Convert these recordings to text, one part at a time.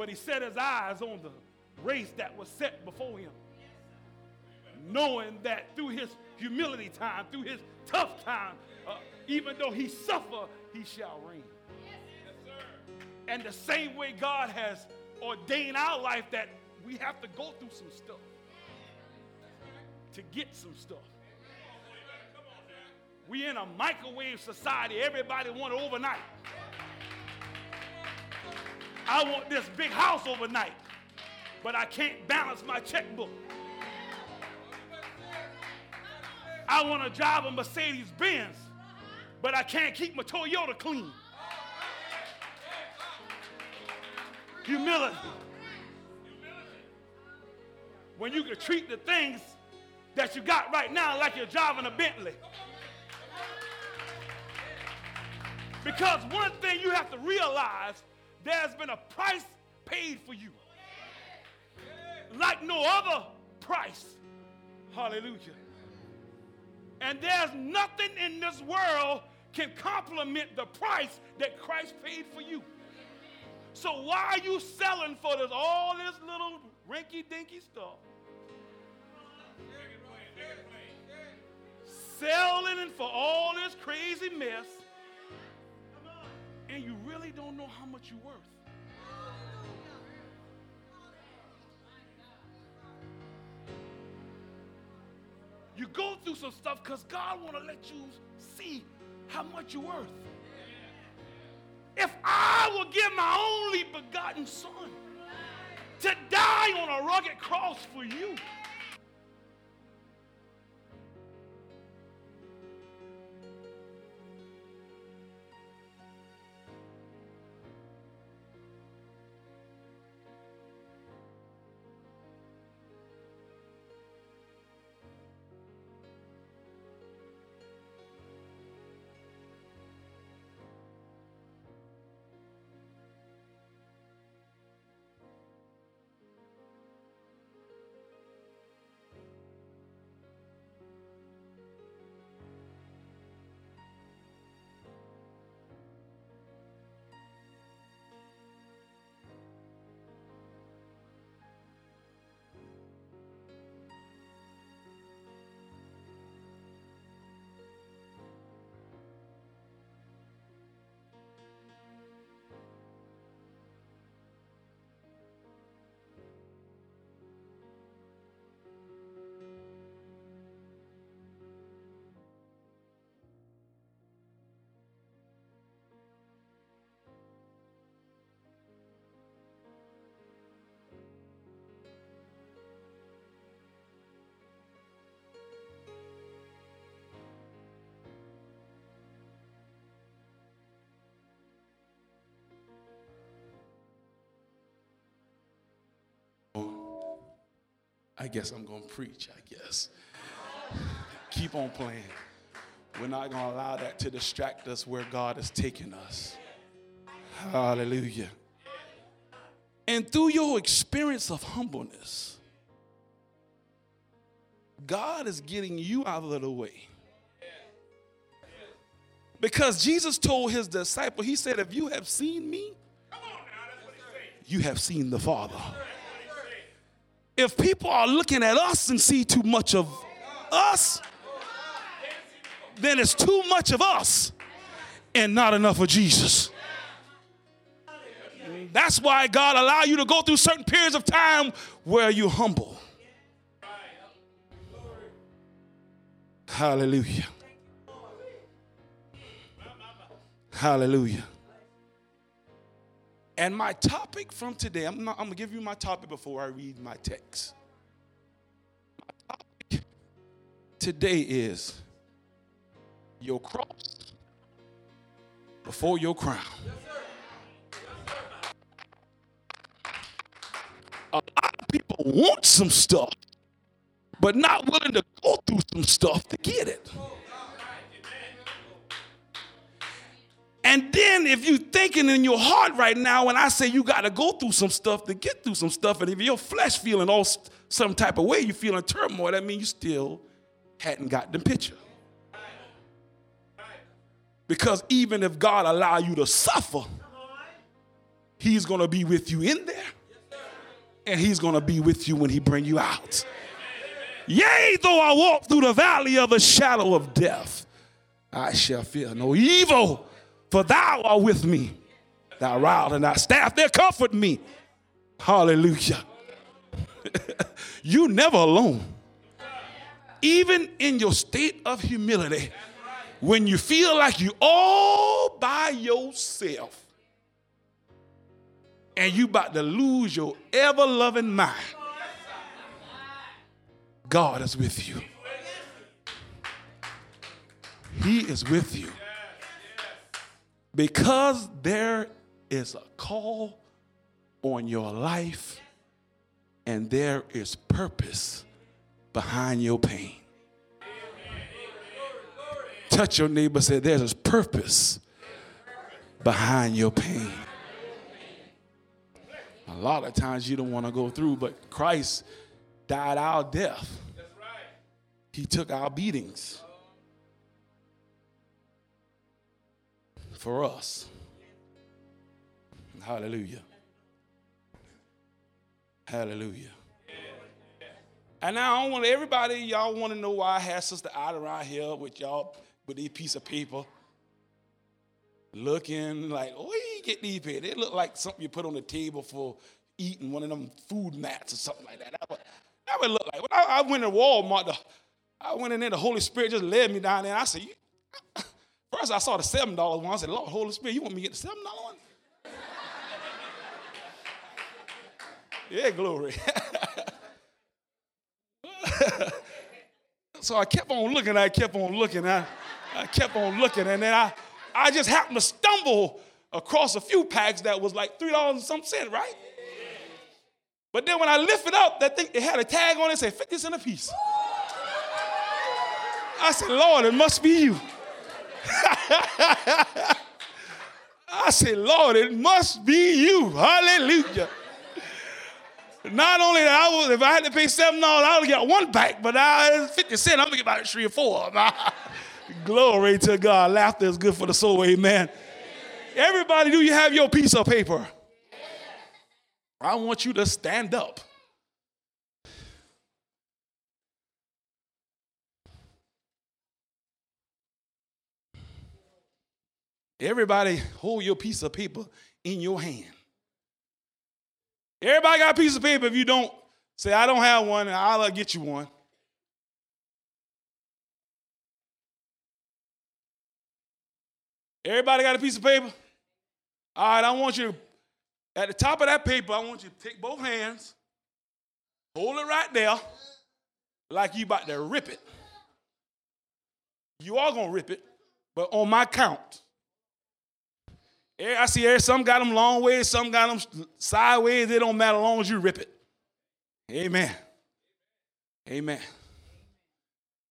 But he set his eyes on the race that was set before him. Knowing that through his humility time, through his tough time, uh, even though he suffer, he shall reign. And the same way God has ordained our life that we have to go through some stuff to get some stuff. We in a microwave society. Everybody want overnight. I want this big house overnight, but I can't balance my checkbook. I want to drive a Mercedes Benz, but I can't keep my Toyota clean. Humility. When you can treat the things that you got right now like you're driving a Bentley. Because one thing you have to realize there's been a price paid for you. Like no other price. Hallelujah. And there's nothing in this world can complement the price that Christ paid for you. So why are you selling for this all this little rinky dinky stuff? Selling for all this crazy mess, and you really don't know how much you're worth. You go through some stuff because God want to let you see how much you're worth. If I will give my only begotten son to die on a rugged cross for you, I guess I'm going to preach, I guess. Keep on playing. We're not going to allow that to distract us where God has taken us. Hallelujah. And through your experience of humbleness, God is getting you out of the way. Because Jesus told his disciple, He said, If you have seen me, you have seen the Father if people are looking at us and see too much of us, then it's too much of us and not enough of Jesus. That's why God allow you to go through certain periods of time where you're humble. Hallelujah. Hallelujah. And my topic from today, I'm, not, I'm going to give you my topic before I read my text. My topic today is your cross before your crown. A lot of people want some stuff, but not willing to go through some stuff to get it. And then if you're thinking in your heart right now, when I say you got to go through some stuff to get through some stuff, and if your flesh feeling all some type of way, you feeling turmoil, that means you still hadn't got the picture. Because even if God allow you to suffer, He's going to be with you in there. And he's going to be with you when he bring you out. Yea, though I walk through the valley of the shadow of death, I shall fear no evil, for thou art with me. Thy rod and thy staff, they comfort me. Hallelujah. you never alone. Even in your state of humility, when you feel like you're all by yourself and you about to lose your ever-loving mind, God is with you. He is with you. Because there is a call on your life and there is purpose behind your pain. Touch your neighbor, say, There's a purpose behind your pain. A lot of times you don't want to go through, but Christ died our death. He took our beatings for us. Hallelujah. Hallelujah. And now I want everybody, y'all want to know why I had Sister Ida around here with y'all with these piece of paper. Looking like, oh, you get these paper. They look like something you put on the table for eating one of them food mats or something like that. That would, that would look like. When I, I went to Walmart, the, I went in there, the Holy Spirit just led me down there. I said, first I saw the $7 one. I said, Lord, Holy Spirit, you want me to get the $7 one? Yeah, glory. so I kept on looking, I kept on looking, I, I kept on looking, and then I, I just happened to stumble across a few packs that was like $3 and some cent, right? But then when I lifted up, that thing it had a tag on it, said 50 cent a piece. I said, Lord, it must be you. I said, Lord, it must be you. Hallelujah. Not only that, I was, if I had to pay seven dollars, I would get one back, but I fifty cent, I'm gonna get about three or four. Glory to God. Laughter is good for the soul. Amen. Everybody, do you have your piece of paper? I want you to stand up. Everybody, hold your piece of paper in your hand. Everybody got a piece of paper. If you don't, say, I don't have one, I'll uh, get you one. Everybody got a piece of paper? All right, I want you to, at the top of that paper, I want you to take both hands, hold it right there, like you about to rip it. You are gonna rip it, but on my count. Eh, I see air, some got them long ways, some got them sideways. It don't matter as long as you rip it. Amen. Amen.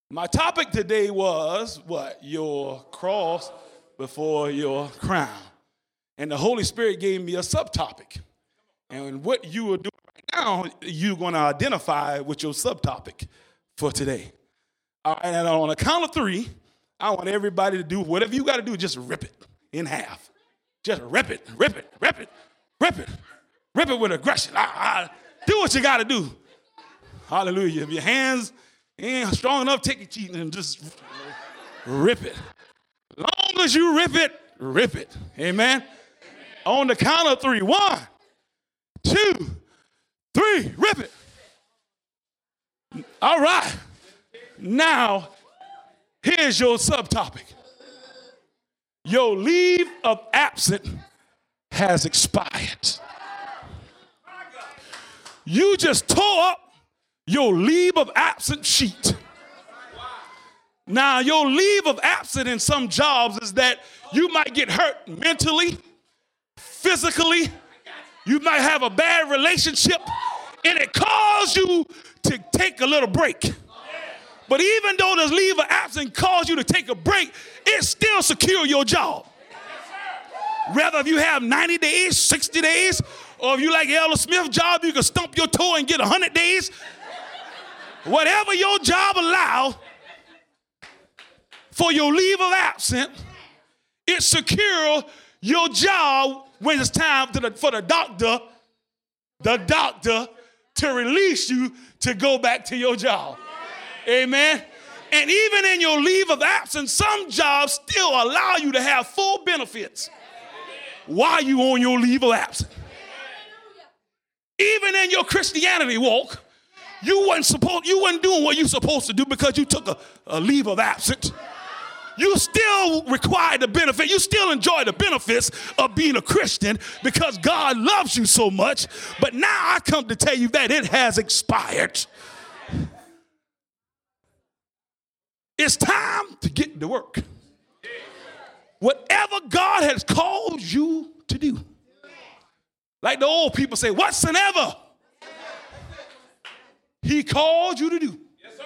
My topic today was what? Your cross before your crown. And the Holy Spirit gave me a subtopic. And what you are doing right now, you're going to identify with your subtopic for today. Right, and on a count of three, I want everybody to do whatever you got to do, just rip it in half. Just rip it, rip it, rip it, rip it, rip it with aggression. I, I, do what you got to do. Hallelujah. If your hands ain't strong enough, take your teeth and just rip it. Long as you rip it, rip it. Amen. On the count of three. One, two, three, rip it. All right. Now, here's your subtopic your leave of absence has expired. You just tore up your leave of absence sheet. Now, your leave of absence in some jobs is that you might get hurt mentally, physically, you might have a bad relationship, and it calls you to take a little break. But even though this leave of absence calls you to take a break, it still secure your job. Rather, if you have 90 days, 60 days, or if you like Elder Smith job, you can stump your toe and get 100 days. Whatever your job allow for your leave of absence, it secure your job when it's time the, for the doctor, the doctor, to release you to go back to your job. Amen. And even in your leave of absence, some jobs still allow you to have full benefits while you on your leave of absence. Even in your Christianity walk, you weren't supposed you wasn't doing what you're supposed to do because you took a, a leave of absence. You still require the benefit. You still enjoy the benefits of being a Christian because God loves you so much. But now I come to tell you that it has expired. It's time to get to work. Whatever God has called you to do. Like the old people say, whatsoever he called you to do. Yes, sir.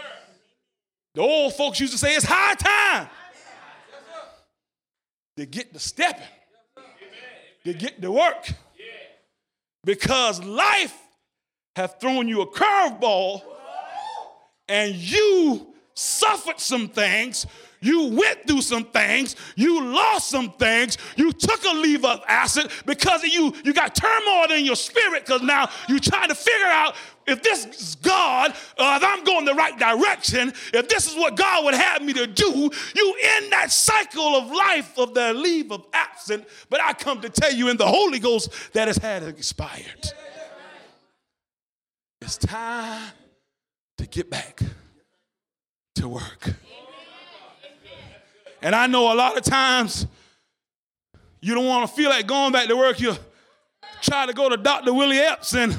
The old folks used to say it's high time to get to stepping, to get to work. Because life have thrown you a curveball and you suffered some things, you went through some things, you lost some things, you took a leave of acid because of you, you got turmoil in your spirit because now you're trying to figure out if this is God, uh, if I'm going the right direction, if this is what God would have me to do, you in that cycle of life of the leave of absent. But I come to tell you in the Holy Ghost that has had expired. It's time to get back to work. And I know a lot of times you don't want to feel like going back to work. You try to go to Dr. Willie Epps and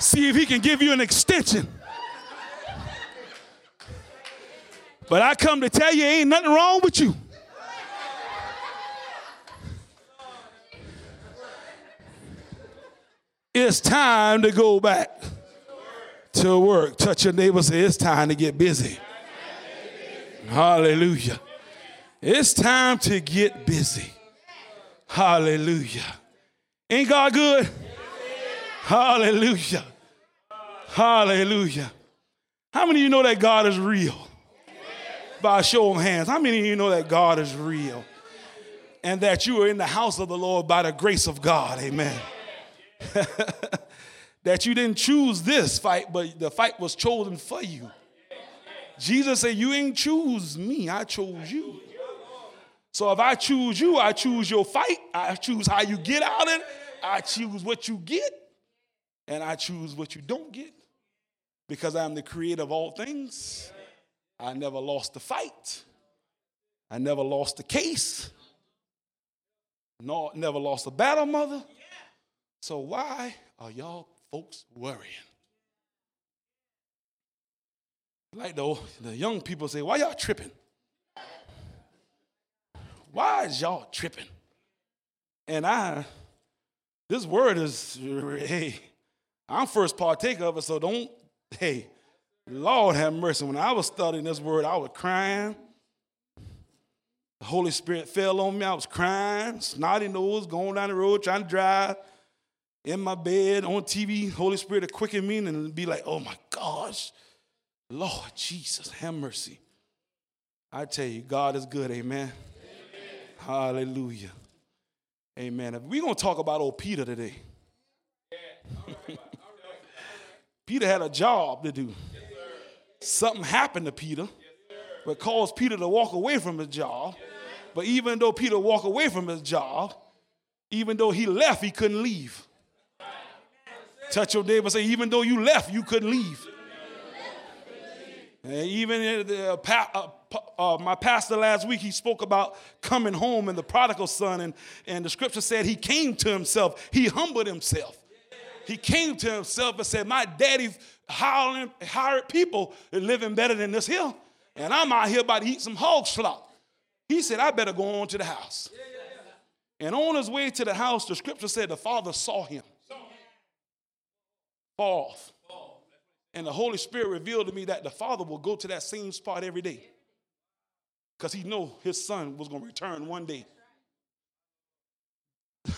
see if he can give you an extension. But I come to tell you, ain't nothing wrong with you. It's time to go back to work. Touch your neighbor, say, It's time to get busy. Hallelujah. It's time to get busy. Hallelujah. Ain't God good? Hallelujah. Hallelujah. How many of you know that God is real? By a show of hands. How many of you know that God is real? And that you are in the house of the Lord by the grace of God. Amen. that you didn't choose this fight, but the fight was chosen for you. Jesus said, You ain't choose me, I chose you. So if I choose you, I choose your fight, I choose how you get out of it, I choose what you get, and I choose what you don't get. Because I'm the creator of all things. I never lost the fight. I never lost the case. Nor never lost a battle, mother. So why are y'all folks worrying? Like the, the young people say, why y'all tripping? Why is y'all tripping? And I, this word is, hey, I'm first partaker of it, so don't, hey, Lord have mercy. When I was studying this word, I was crying. The Holy Spirit fell on me. I was crying, snotty nose, going down the road, trying to drive in my bed on TV. Holy Spirit to quicken me and be like, oh my gosh. Lord Jesus, have mercy. I tell you, God is good, amen. amen. Hallelujah. Amen. We're going to talk about old Peter today. Peter had a job to do. Something happened to Peter that caused Peter to walk away from his job. But even though Peter walked away from his job, even though he left, he couldn't leave. Touch your neighbor say, even though you left, you couldn't leave. And even the, uh, uh, uh, my pastor last week, he spoke about coming home and the prodigal son. And, and the scripture said he came to himself, he humbled himself. He came to himself and said, My daddy's hiring, hired people living better than this here. And I'm out here about to eat some hog slop. He said, I better go on to the house. And on his way to the house, the scripture said the father saw him. Fall off. And the Holy Spirit revealed to me that the Father will go to that same spot every day. Because he knew his son was going to return one day.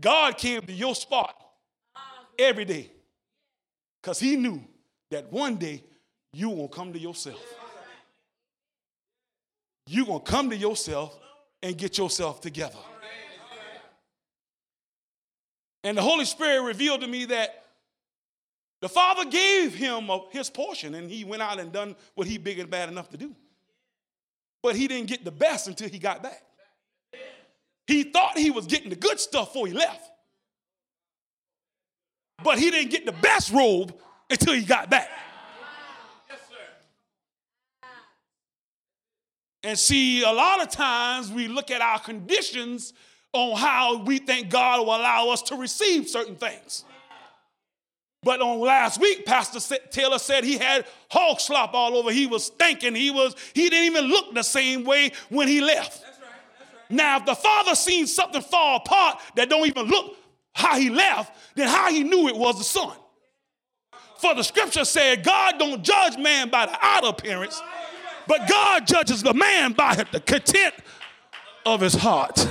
God came to your spot every day. Because he knew that one day you to come to yourself. You're going to come to yourself and get yourself together. And the Holy Spirit revealed to me that the Father gave him his portion, and he went out and done what he big and bad enough to do. But he didn't get the best until he got back. He thought he was getting the good stuff before he left. But he didn't get the best robe until he got back. And see, a lot of times we look at our conditions on how we think God will allow us to receive certain things. But on last week, Pastor Taylor said he had hog slop all over. He was stinking. He was. He didn't even look the same way when he left. That's right, that's right. Now, if the father seen something fall apart that don't even look how he left, then how he knew it was the son. For the scripture said, God don't judge man by the outer appearance, but God judges the man by the content of his heart.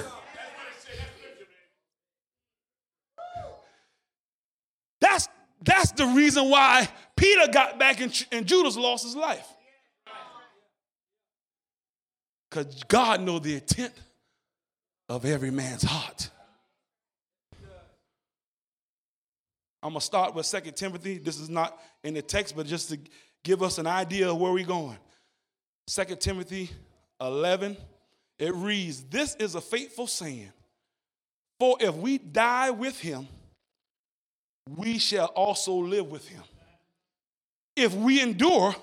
That's the reason why Peter got back and, and Judas lost his life. Because God knows the intent of every man's heart. I'm going to start with Second Timothy. This is not in the text, but just to give us an idea of where we're going. Second Timothy 11, it reads, This is a faithful saying, for if we die with him, we shall also live with him. If we endure,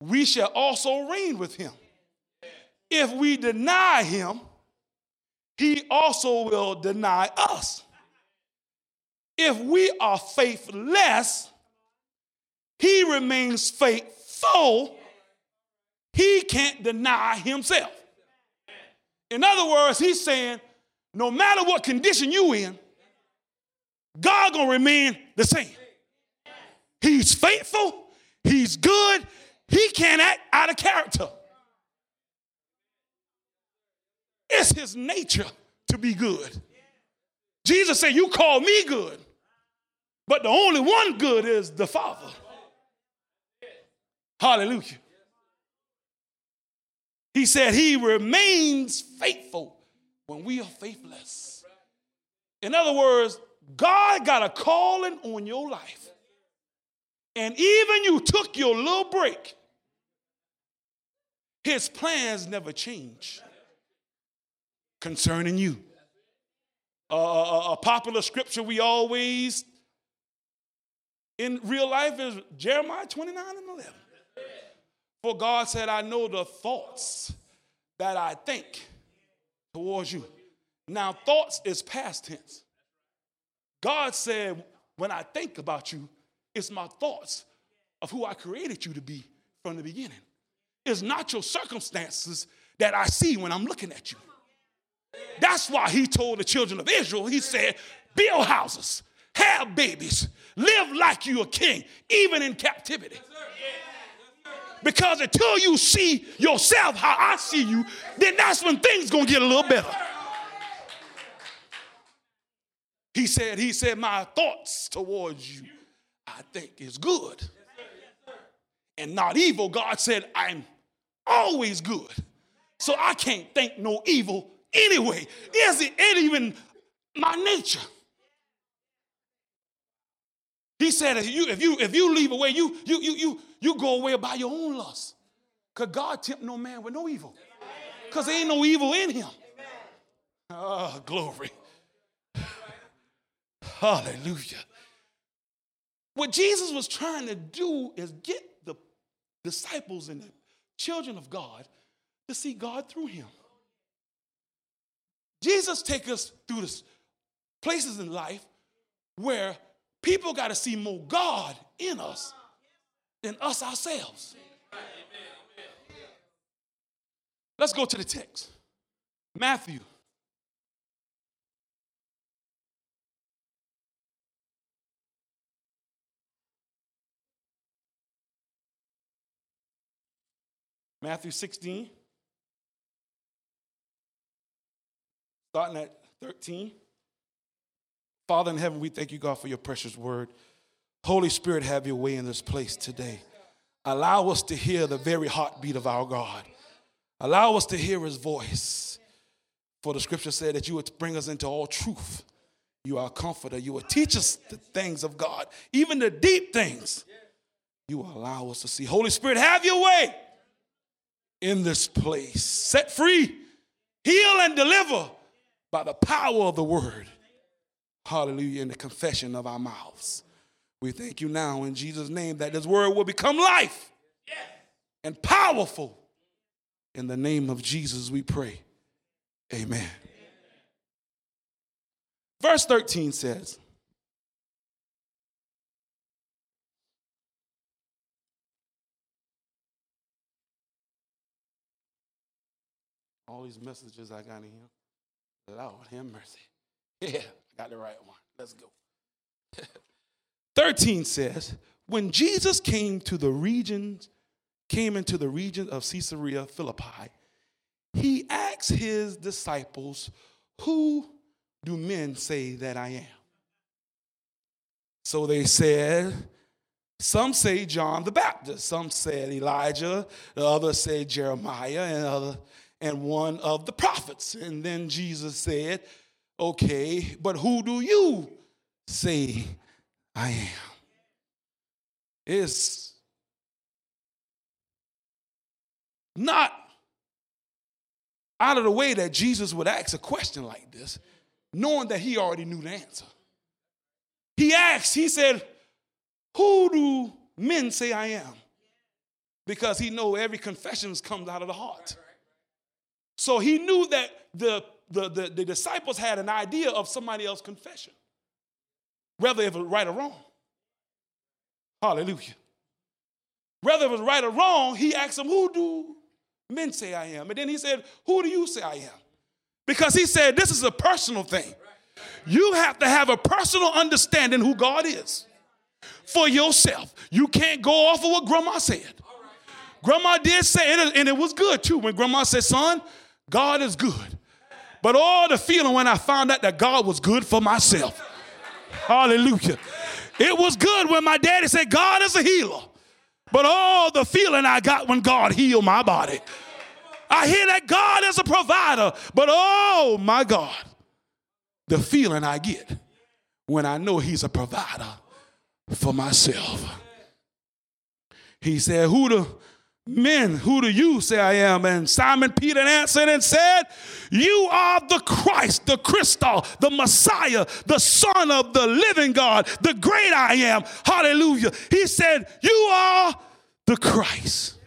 we shall also reign with him. If we deny him, he also will deny us. If we are faithless, he remains faithful. He can't deny himself. In other words, he's saying, no matter what condition you in, God gonna remain the same. He's faithful, he's good, he can't act out of character. It's his nature to be good. Jesus said, You call me good, but the only one good is the Father. Hallelujah. He said, He remains faithful when we are faithless. In other words, God got a calling on your life. And even you took your little break, his plans never change concerning you. Uh, a, a popular scripture we always in real life is Jeremiah 29 and 11. For God said, I know the thoughts that I think towards you. Now, thoughts is past tense. God said, when I think about you, it's my thoughts of who I created you to be from the beginning. It's not your circumstances that I see when I'm looking at you. That's why he told the children of Israel, he said, build houses, have babies, live like you're a king, even in captivity. Because until you see yourself how I see you, then that's when things gonna get a little better. He said, He said, My thoughts towards you, I think is good. And not evil. God said, I'm always good. So I can't think no evil anyway. Is it even my nature? He said, if you if you if you leave away, you you you you you go away by your own lust. Because God tempt no man with no evil. Because there ain't no evil in him. Oh, glory. Hallelujah. What Jesus was trying to do is get the disciples and the children of God to see God through him. Jesus take us through this places in life where people got to see more God in us than us ourselves. Let's go to the text. Matthew Matthew 16, starting at 13. Father in heaven, we thank you, God, for your precious word. Holy Spirit, have your way in this place today. Allow us to hear the very heartbeat of our God. Allow us to hear his voice. For the scripture said that you would bring us into all truth. You are a comforter. You will teach us the things of God, even the deep things. You will allow us to see. Holy Spirit, have your way in this place. Set free, heal, and deliver by the power of the word. Hallelujah. In the confession of our mouths. We thank you now in Jesus' name that this word will become life and powerful. In the name of Jesus, we pray. Amen. Verse 13 says, All these messages I got in here. Lord, have mercy. Yeah, I got the right one. Let's go. 13 says, When Jesus came to the regions, came into the region of Caesarea Philippi, he asked his disciples, Who do men say that I am? So they said, some say John the Baptist, some said Elijah, the others say Jeremiah, and other, and one of the prophets. And then Jesus said, Okay, but who do you say I am? It's not out of the way that Jesus would ask a question like this, knowing that he already knew the answer. He asked, he said, Who do men say I am? Because he know every confession comes out of the heart. So he knew that the, the, the, the disciples had an idea of somebody else's confession, whether it was right or wrong. Hallelujah. Whether it was right or wrong, he asked them, Who do men say I am? And then he said, Who do you say I am? Because he said, This is a personal thing. You have to have a personal understanding who God is for yourself. You can't go off of what grandma said. Grandma did say it, and it was good too. When grandma said, Son, God is good. But all the feeling when I found out that God was good for myself. Hallelujah. It was good when my daddy said, God is a healer. But all the feeling I got when God healed my body. I hear that God is a provider, but oh my God, the feeling I get when I know He's a provider for myself. He said, Who the men, who do you say I am? And Simon Peter answered and said, You are the Christ, the Christo, the Messiah, the Son of the living God, the great I am. Hallelujah. He said, You are the Christ.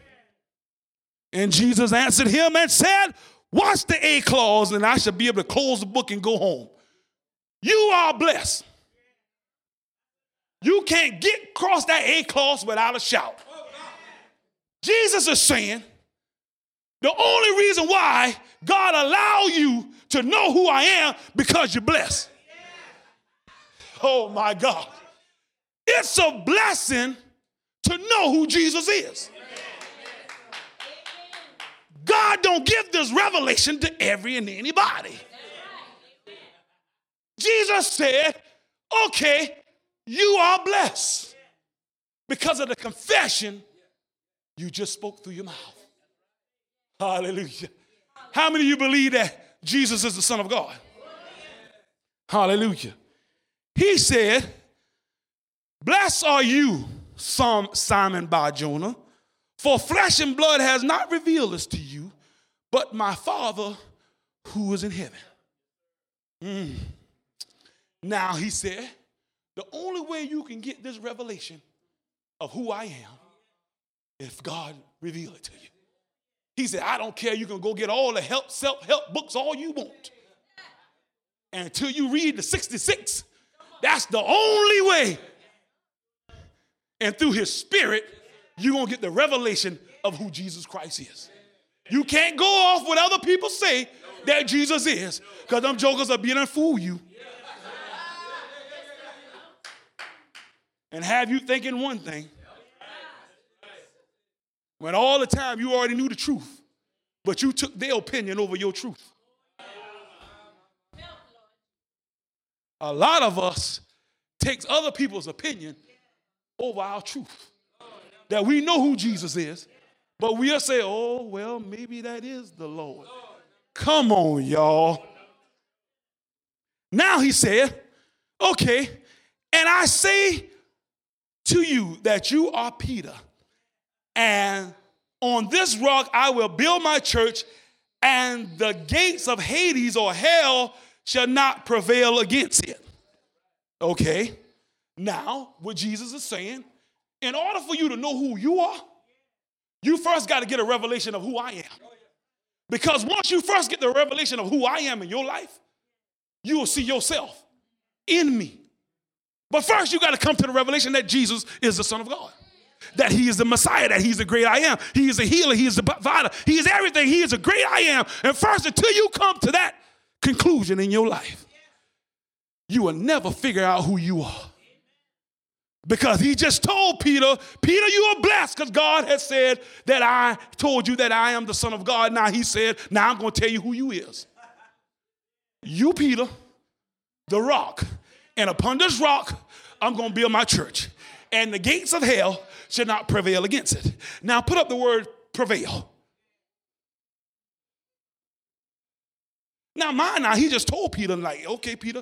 And Jesus answered him and said, Watch the A clause, and I shall be able to close the book and go home. You are blessed. You can't get across that A clause without a shout. Jesus is saying the only reason why God allow you to know who I am because you're blessed. Oh my God. It's a blessing to know who Jesus is. God don't give this revelation to every and anybody. Jesus said, okay, you are blessed because of the confession you just spoke through your mouth. Hallelujah. How many of you believe that Jesus is the Son of God? Hallelujah. He said, Blessed are you, Simon Bar Jonah, for flesh and blood has not revealed this to you, but my Father who is in heaven. Mm. Now, he said, the only way you can get this revelation of who I am if God reveal it to you. He said, I don't care. You can go get all the help, self-help books all you want. And until you read the 66, that's the only way. And through his spirit, you're going to get the revelation of who Jesus Christ is. You can't go off what other people say that Jesus is, because them jokers are being fool you. and have you thinking one thing when all the time you already knew the truth, but you took their opinion over your truth. A lot of us takes other people's opinion over our truth. That we know who Jesus is, but we'll say, oh, well, maybe that is the Lord. Come on, y'all. Now he said, Okay. And I say to you that you are Peter, and on this rock I will build my church, and the gates of Hades or hell shall not prevail against it. Okay. Now, what Jesus is saying, in order for you to know who you are, you first got to get a revelation of who I am. Because once you first get the revelation of who I am in your life, you will see yourself in me. But first, you got to come to the revelation that Jesus is the Son of God, that He is the Messiah, that He's the great I am. He is a healer, He is the provider, He is everything. He is a great I am. And first, until you come to that conclusion in your life, you will never figure out who you are. Because he just told Peter, Peter, you are blessed because God has said that I told you that I am the Son of God. Now he said, Now I'm going to tell you who you is. You, Peter, the rock. And upon this rock, I'm going to build my church. And the gates of hell should not prevail against it. Now put up the word prevail. Now, mine, now he just told Peter, like, okay, Peter,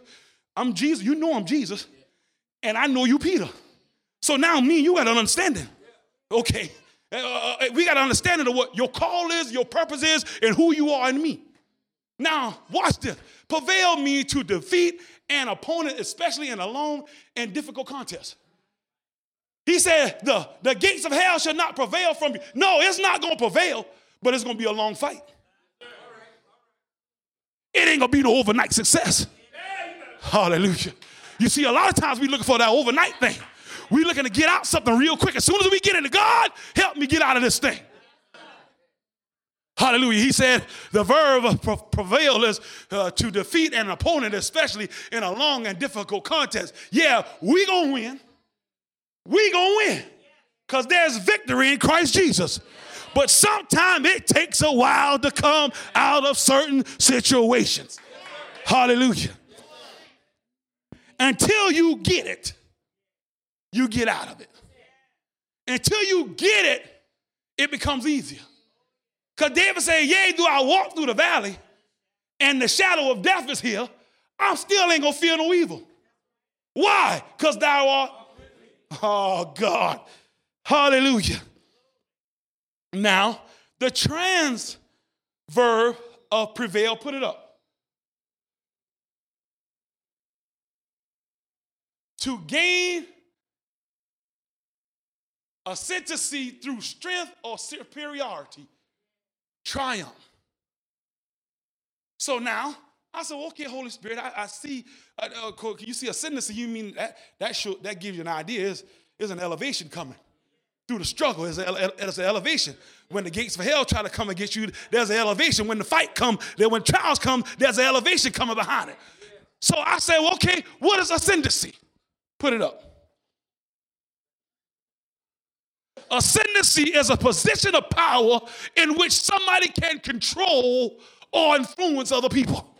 I'm Jesus. You know I'm Jesus. And I know you, Peter. So now me you got an understanding. Okay. Uh, uh, uh we got an understanding of what your call is, your purpose is, and who you are in me. Now, watch this. Prevail me to defeat an opponent, especially in a long and difficult contest. He said, the, the gates of hell shall not prevail from you. No, it's not going to prevail, but it's going to be a long fight. It ain't going to be no overnight success. Hallelujah. You see, a lot of times we looking for that overnight thing. We looking to get out something real quick. As soon as we get into God, help me get out of this thing. Hallelujah. He said the verb of prevail is uh, to defeat an opponent, especially in a long and difficult contest. Yeah, we gonna win. We gonna win. Because there's victory in Christ Jesus. But sometimes it takes a while to come out of certain situations. Hallelujah. Until you get it, you get out of it. Until you get it, it becomes easier. Because David said, Yea, do I walk through the valley and the shadow of death is here, I'm still ain't gonna fear no evil. Why? Because thou art. Oh, God. Hallelujah. Now, the trans verb of prevail, put it up. To gain ascendancy through strength or superiority triumph. So now I said, okay, Holy Spirit, I, I see, uh, uh, you see ascendancy, you mean that that should, that gives you an idea, is, is an elevation coming. Through the struggle, there's, there's an elevation. When the gates of hell try to come against you, there's an elevation. When the fight come, then when trials come, there's an elevation coming behind it. So I said, well, okay, what is ascendancy? Put it up. Ascendancy is a position of power in which somebody can control or influence other people.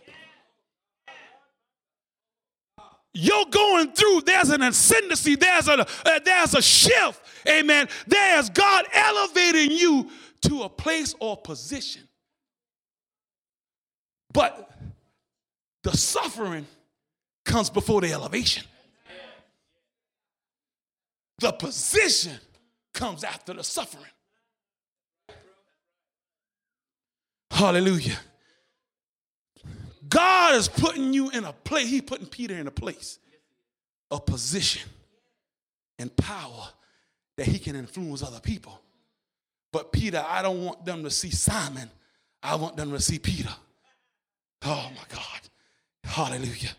You're going through, there's an ascendancy, there's a, uh, there's a shift, amen. There's God elevating you to a place or position. But the suffering comes before the elevation. The position comes after the suffering. Hallelujah. God is putting you in a place, He's putting Peter in a place, a position and power that he can influence other people. But Peter, I don't want them to see Simon. I want them to see Peter. Oh my God. Hallelujah.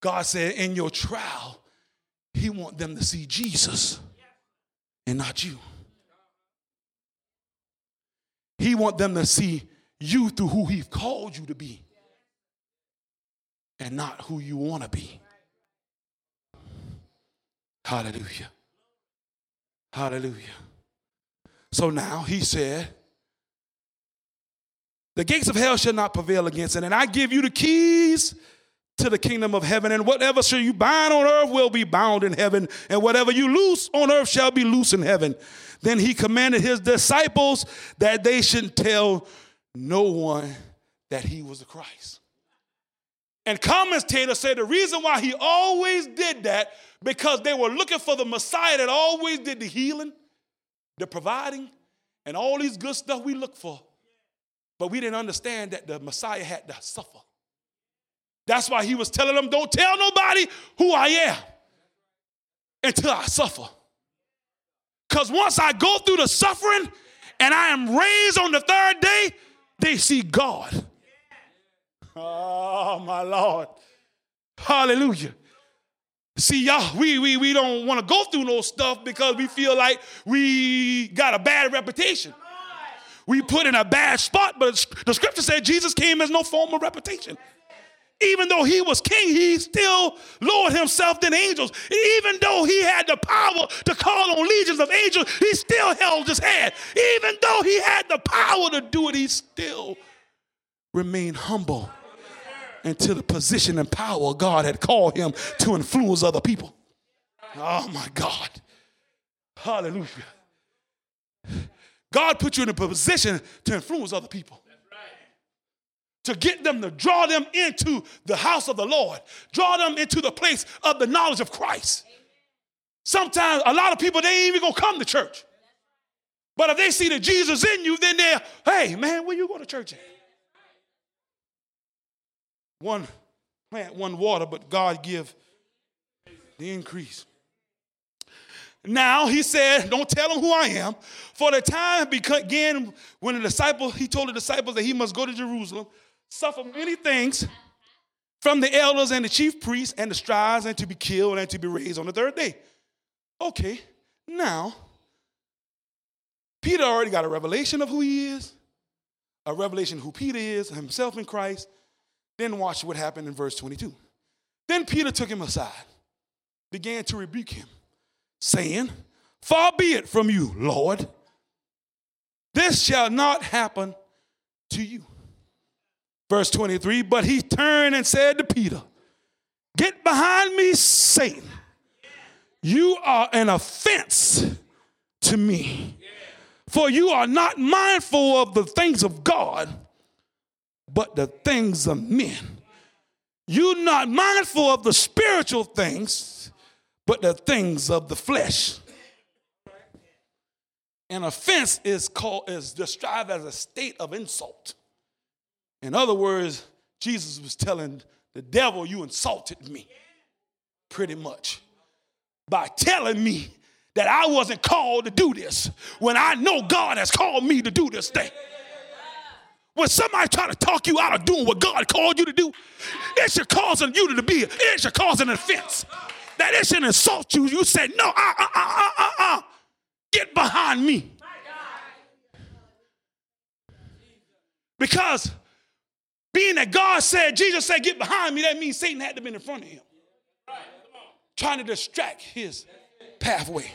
God said, in your trial, he want them to see Jesus and not you. He want them to see you through who he called you to be and not who you want to be. Hallelujah. Hallelujah. So now he said, The gates of hell shall not prevail against it, and I give you the keys to the kingdom of heaven. And whatever shall you bind on earth will be bound in heaven, and whatever you loose on earth shall be loose in heaven. Then he commanded his disciples that they should tell no one that he was the Christ. And commentators say the reason why he always did that because they were looking for the Messiah that always did the healing, the providing, and all these good stuff we look for. But we didn't understand that the Messiah had to suffer. That's why he was telling them, don't tell nobody who I am until I suffer. Because once I go through the suffering and I am raised on the third day, they see God. Oh, my Lord. Hallelujah. See, y'all, we, we, we don't want to go through no stuff because we feel like we got a bad reputation. We put in a bad spot, but the scripture said Jesus came as no form of reputation. Even though he was king, he still lowered himself than angels. Even though he had the power to call on legions of angels, he still held his hand. Even though he had the power to do it, he still remained humble into the position and power God had called him to influence other people. Oh my God. Hallelujah. God put you in a position to influence other people. To get them to draw them into the house of the Lord, draw them into the place of the knowledge of Christ. Sometimes a lot of people they ain't even gonna come to church. But if they see the Jesus in you, then they're, hey man, where you go to church at? One plant, one water, but God give the increase. Now he said, Don't tell them who I am. For the time began when the disciple, he told the disciples that he must go to Jerusalem, suffer many things from the elders and the chief priests and the scribes, and to be killed and to be raised on the third day. Okay, now Peter already got a revelation of who he is, a revelation who Peter is, himself in Christ. Then watch what happened in verse 22. Then Peter took him aside, began to rebuke him saying, Far be it from you, Lord. This shall not happen to you. Verse 23 But he turned and said to Peter, Get behind me, Satan. You are an offense to me. For you are not mindful of the things of God, but the things of men. You're not mindful of the spiritual things but the things of the flesh. An offense is called is described as a state of insult. In other words, Jesus was telling the devil, You insulted me, pretty much, by telling me that I wasn't called to do this when I know God has called me to do this thing. When somebody try to talk you out of doing what God called you to do, it should cause you to be, it should cause an offense that it should insult you. You say, no, uh, uh, uh, uh, uh, get behind me. Because being that God said, Jesus said, get behind me, that means Satan had to be in front of him. Trying to distract his pathway.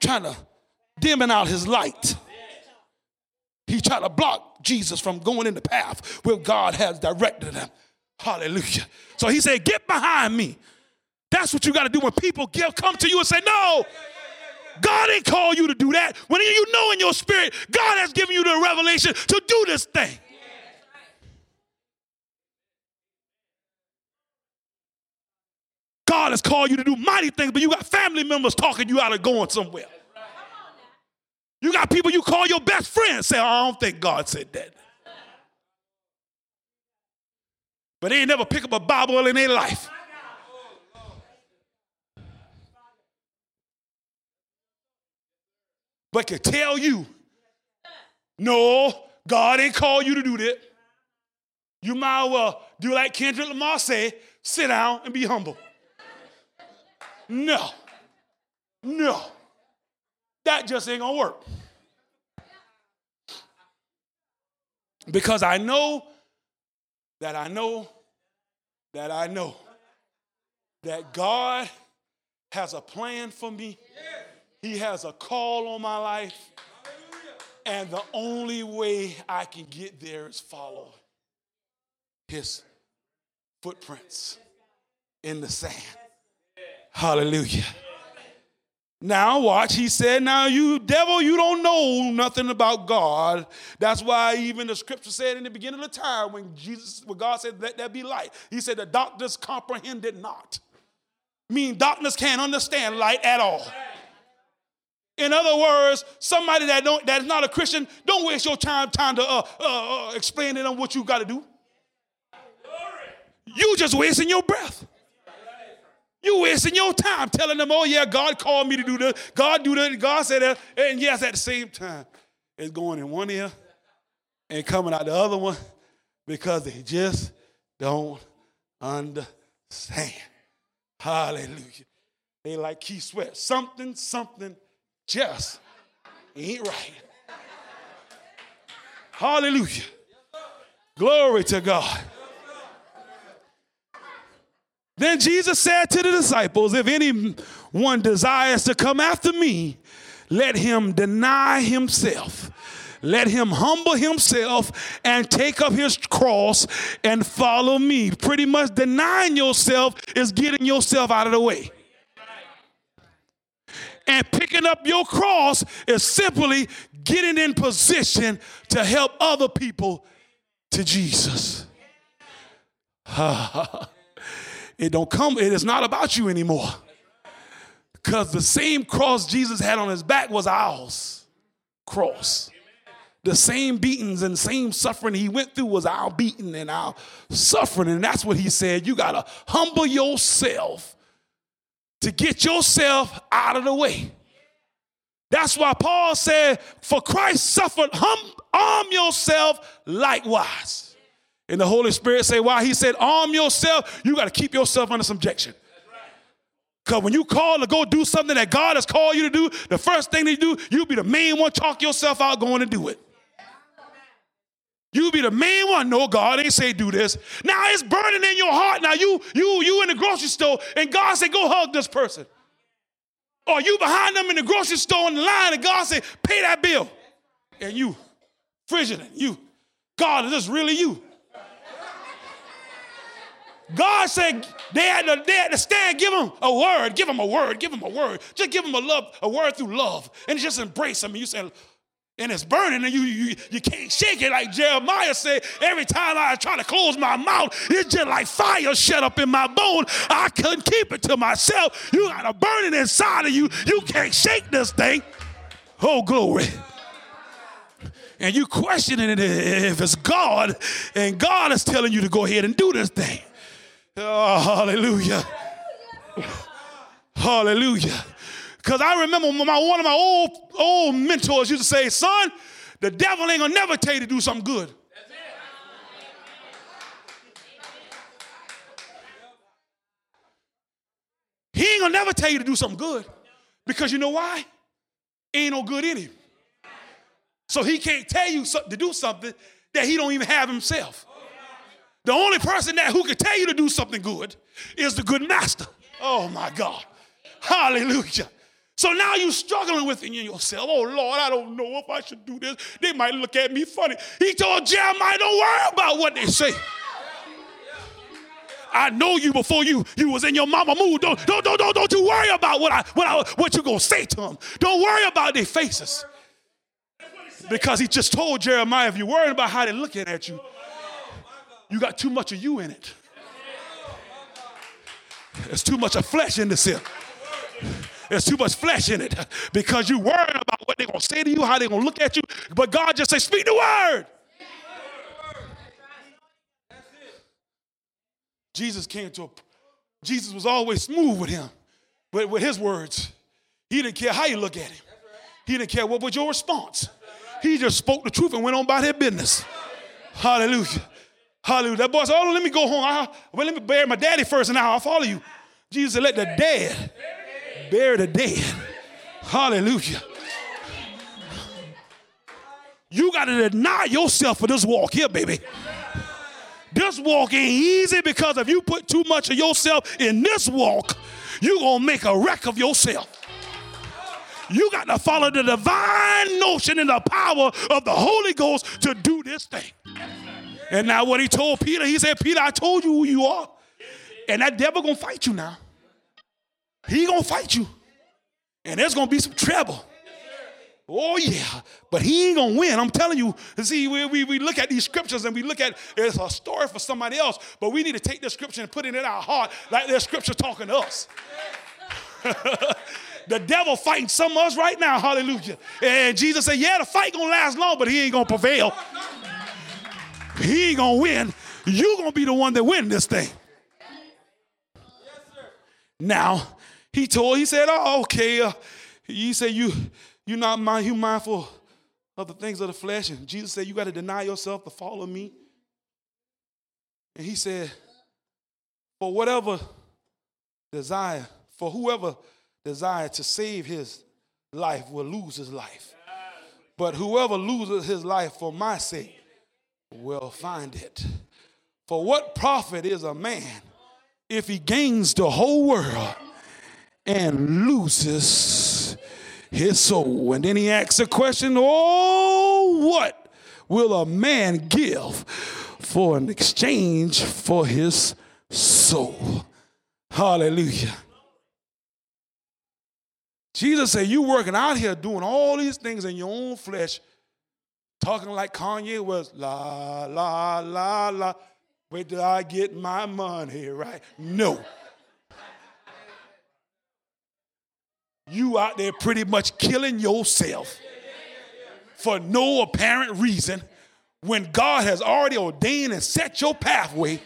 Trying to dimming out his light. He tried to block Jesus from going in the path where God has directed him. Hallelujah. So he said, Get behind me. That's what you got to do when people give, come to you and say, No, God ain't called you to do that. When you know in your spirit, God has given you the revelation to do this thing. God has called you to do mighty things, but you got family members talking you out of going somewhere. You got people you call your best friend say, oh, I don't think God said that. But they ain't never pick up a Bible in their life. but can tell you, no, God ain't called you to do that. You might well do like Kendrick Lamar said, sit down and be humble. No, no, that just ain't gonna work. Because I know that I know that I know that God has a plan for me. He has a call on my life. And the only way I can get there is follow his footprints in the sand. Hallelujah. Now, watch, he said, Now, you devil, you don't know nothing about God. That's why even the scripture said in the beginning of the time when Jesus, when God said, Let there be light, he said, The darkness comprehended not. Mean darkness can't understand light at all. In other words, somebody that don't that's not a Christian, don't waste your time time to uh, uh, uh, explain to them what you got to do. You just wasting your breath. You wasting your time telling them, oh yeah, God called me to do this. God do that. God said that. And yes, at the same time, it's going in one ear and coming out the other one because they just don't understand. Hallelujah. They like Keith Sweat. Something, something just ain't right. Hallelujah. Glory to God. Then Jesus said to the disciples, If anyone desires to come after me, let him deny himself. Let him humble himself and take up his cross and follow me. Pretty much denying yourself is getting yourself out of the way. And picking up your cross is simply getting in position to help other people to Jesus. It don't come, it is not about you anymore. Because the same cross Jesus had on his back was ours cross. The same beatings and same suffering he went through was our beating and our suffering. And that's what he said. You got to humble yourself to get yourself out of the way. That's why Paul said, For Christ suffered, hum, arm yourself likewise. And the Holy Spirit say, why? He said, arm yourself. You got to keep yourself under subjection. Because when you call to go do something that God has called you to do, the first thing they do, you be the main one, talk yourself out going to do it. You be the main one. No, God ain't say do this. Now it's burning in your heart. Now you, you, you in the grocery store, and God said, go hug this person. Or you behind them in the grocery store in the line, and God said, pay that bill. And you, frigid, you, God, is this really you? God said they had, to, they had to stand, give them a word, give them a word, give them a word. Just give them a love, a word through love. And just embrace them. And you say, and it's burning, and you, you, you can't shake it like Jeremiah said. Every time I try to close my mouth, it's just like fire shut up in my bone. I couldn't keep it to myself. You got a burning inside of you. You can't shake this thing. Oh, glory and you questioning it if it's God, and God is telling you to go ahead and do this thing. Oh, hallelujah. Hallelujah. Because I remember my, one of my old, old mentors used to say, son, the devil ain't gonna never tell you to do something good. He ain't gonna never tell you to do something good. Because you know why? Ain't no good in him. So he can't tell you to do something that he don't even have himself. The only person that who can tell you to do something good is the good master. Oh my God. Hallelujah. So now you're struggling with it in yourself. Oh Lord, I don't know if I should do this. They might look at me funny. He told Jeremiah, don't worry about what they say. I know you before you you was in your mama mood. Don't don't don't don't, don't you worry about what I what I what you gonna say to them. Don't worry about their faces. Because he just told Jeremiah, if you're worried about how they're looking at you, you got too much of you in it. There's too much of flesh in this here. There's too much flesh in it because you're worried about what they're going to say to you, how they're going to look at you. But God just says, speak the word. Jesus came to a, Jesus was always smooth with him, with, with his words. He didn't care how you look at him. He didn't care what was your response. He just spoke the truth and went on about his business. Hallelujah. Hallelujah. That boy said, Oh, let me go home. I, well, let me bury my daddy first and I'll follow you. Jesus said, Let the dead bury the dead. Hallelujah. You got to deny yourself for this walk here, baby. This walk ain't easy because if you put too much of yourself in this walk, you're going to make a wreck of yourself. You got to follow the divine notion and the power of the Holy Ghost to do this thing. And now what he told Peter, he said, Peter, I told you who you are. And that devil gonna fight you now. He gonna fight you. And there's to be some trouble. Oh, yeah. But he ain't to win. I'm telling you. See, we, we, we look at these scriptures and we look at it's a story for somebody else, but we need to take this scripture and put it in our heart like there's scripture talking to us. the devil fighting some of us right now. Hallelujah. And Jesus said, Yeah, the fight gonna last long, but he ain't gonna prevail. He ain't gonna win. you gonna be the one that win this thing. Now, he told, he said, Oh, okay. Uh, he said, You you not mind, you mindful of the things of the flesh. And Jesus said, You got to deny yourself to follow me. And he said, For whatever desire, for whoever desire to save his life will lose his life. But whoever loses his life for my sake will find it. For what profit is a man if he gains the whole world and loses his soul. And then he asks a question Oh, what will a man give for an exchange for his soul? Hallelujah. Jesus said, You working out here doing all these things in your own flesh, talking like Kanye was, la, la, la, la. Wait till I get my money right. No. you out there pretty much killing yourself for no apparent reason when God has already ordained and set your pathway.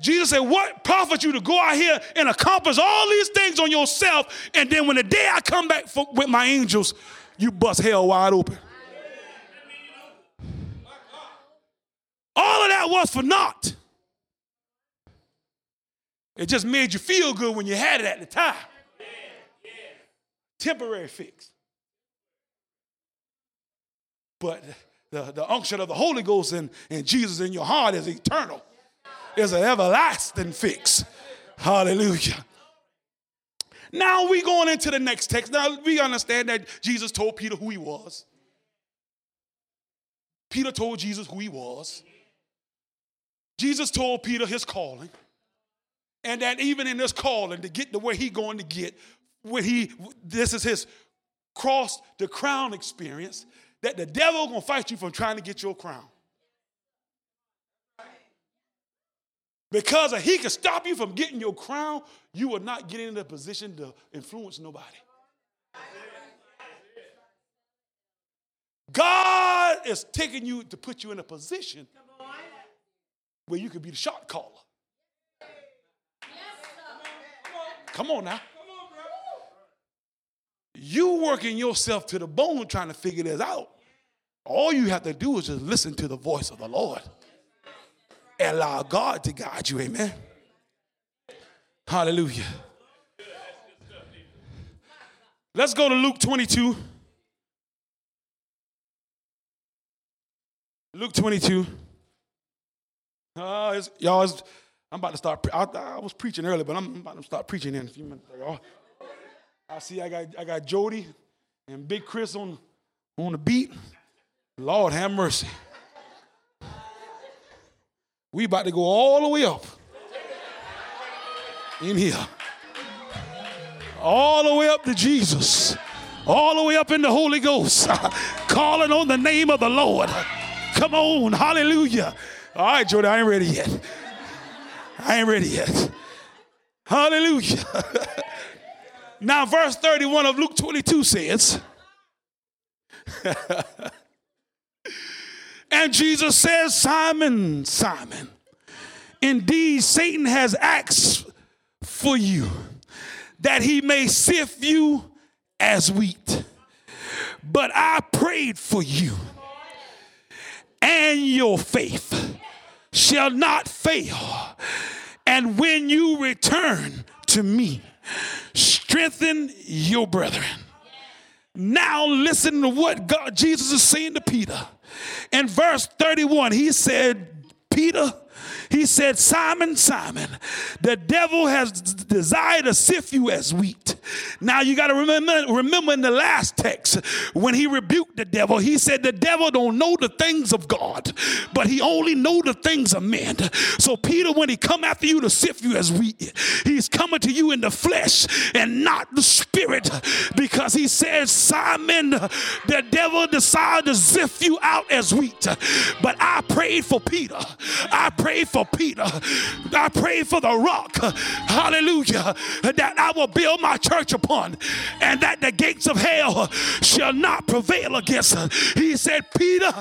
Jesus said, What profit you to go out here and accomplish all these things on yourself, and then when the day I come back for, with my angels, you bust hell wide open? All of that was for naught. It just made you feel good when you had it at the time. Temporary fix. But the, the unction of the Holy Ghost and, and Jesus in your heart is eternal. Is an everlasting fix. Hallelujah. Now we going into the next text. Now we understand that Jesus told Peter who he was. Peter told Jesus who he was. Jesus told Peter his calling. And that even in this calling to get to where he going to get, where he this is his cross the crown experience, that the devil gonna fight you from trying to get your crown. Because he can stop you from getting your crown, you will not get in a position to influence nobody. God is taking you to put you in a position where you can be the shot caller. Come on now. You working yourself to the bone trying to figure this out. All you have to do is just listen to the voice of the Lord allow God to guide you. Amen. Hallelujah. Let's go to Luke 22. Luke 22. Uh, y'all, I'm about to start. I, I was preaching earlier, but I'm about to start preaching in a few minutes. Y'all. I see I got I got Jody and Big Chris on on the beat. Lord have mercy. We about to go all the way up in here. All the way up to Jesus. All the way up in the Holy Ghost. Calling on the name of the Lord. Come on, hallelujah. All right, Jordan, I ain't ready yet. I ain't ready yet. Hallelujah. now, verse 31 of Luke 22 says, and Jesus says, Simon, Simon, indeed Satan has asked for you that he may sift you as wheat. But I prayed for you, and your faith shall not fail. And when you return to me, strengthen your brethren. Now listen to what God Jesus is saying to Peter. In verse 31, he said, Peter, He said, Simon, Simon, the devil has desired to sift you as wheat. Now you got to remember, remember in the last text when he rebuked the devil, he said the devil don't know the things of God, but he only know the things of men. So Peter, when he come after you to sift you as wheat, he's coming to you in the flesh and not the spirit, because he says, Simon, the devil decided to sift you out as wheat. But I prayed for Peter. I prayed for Peter. I prayed for the rock. Hallelujah. That I will build my church upon, and that the gates of hell shall not prevail against her. He said, Peter,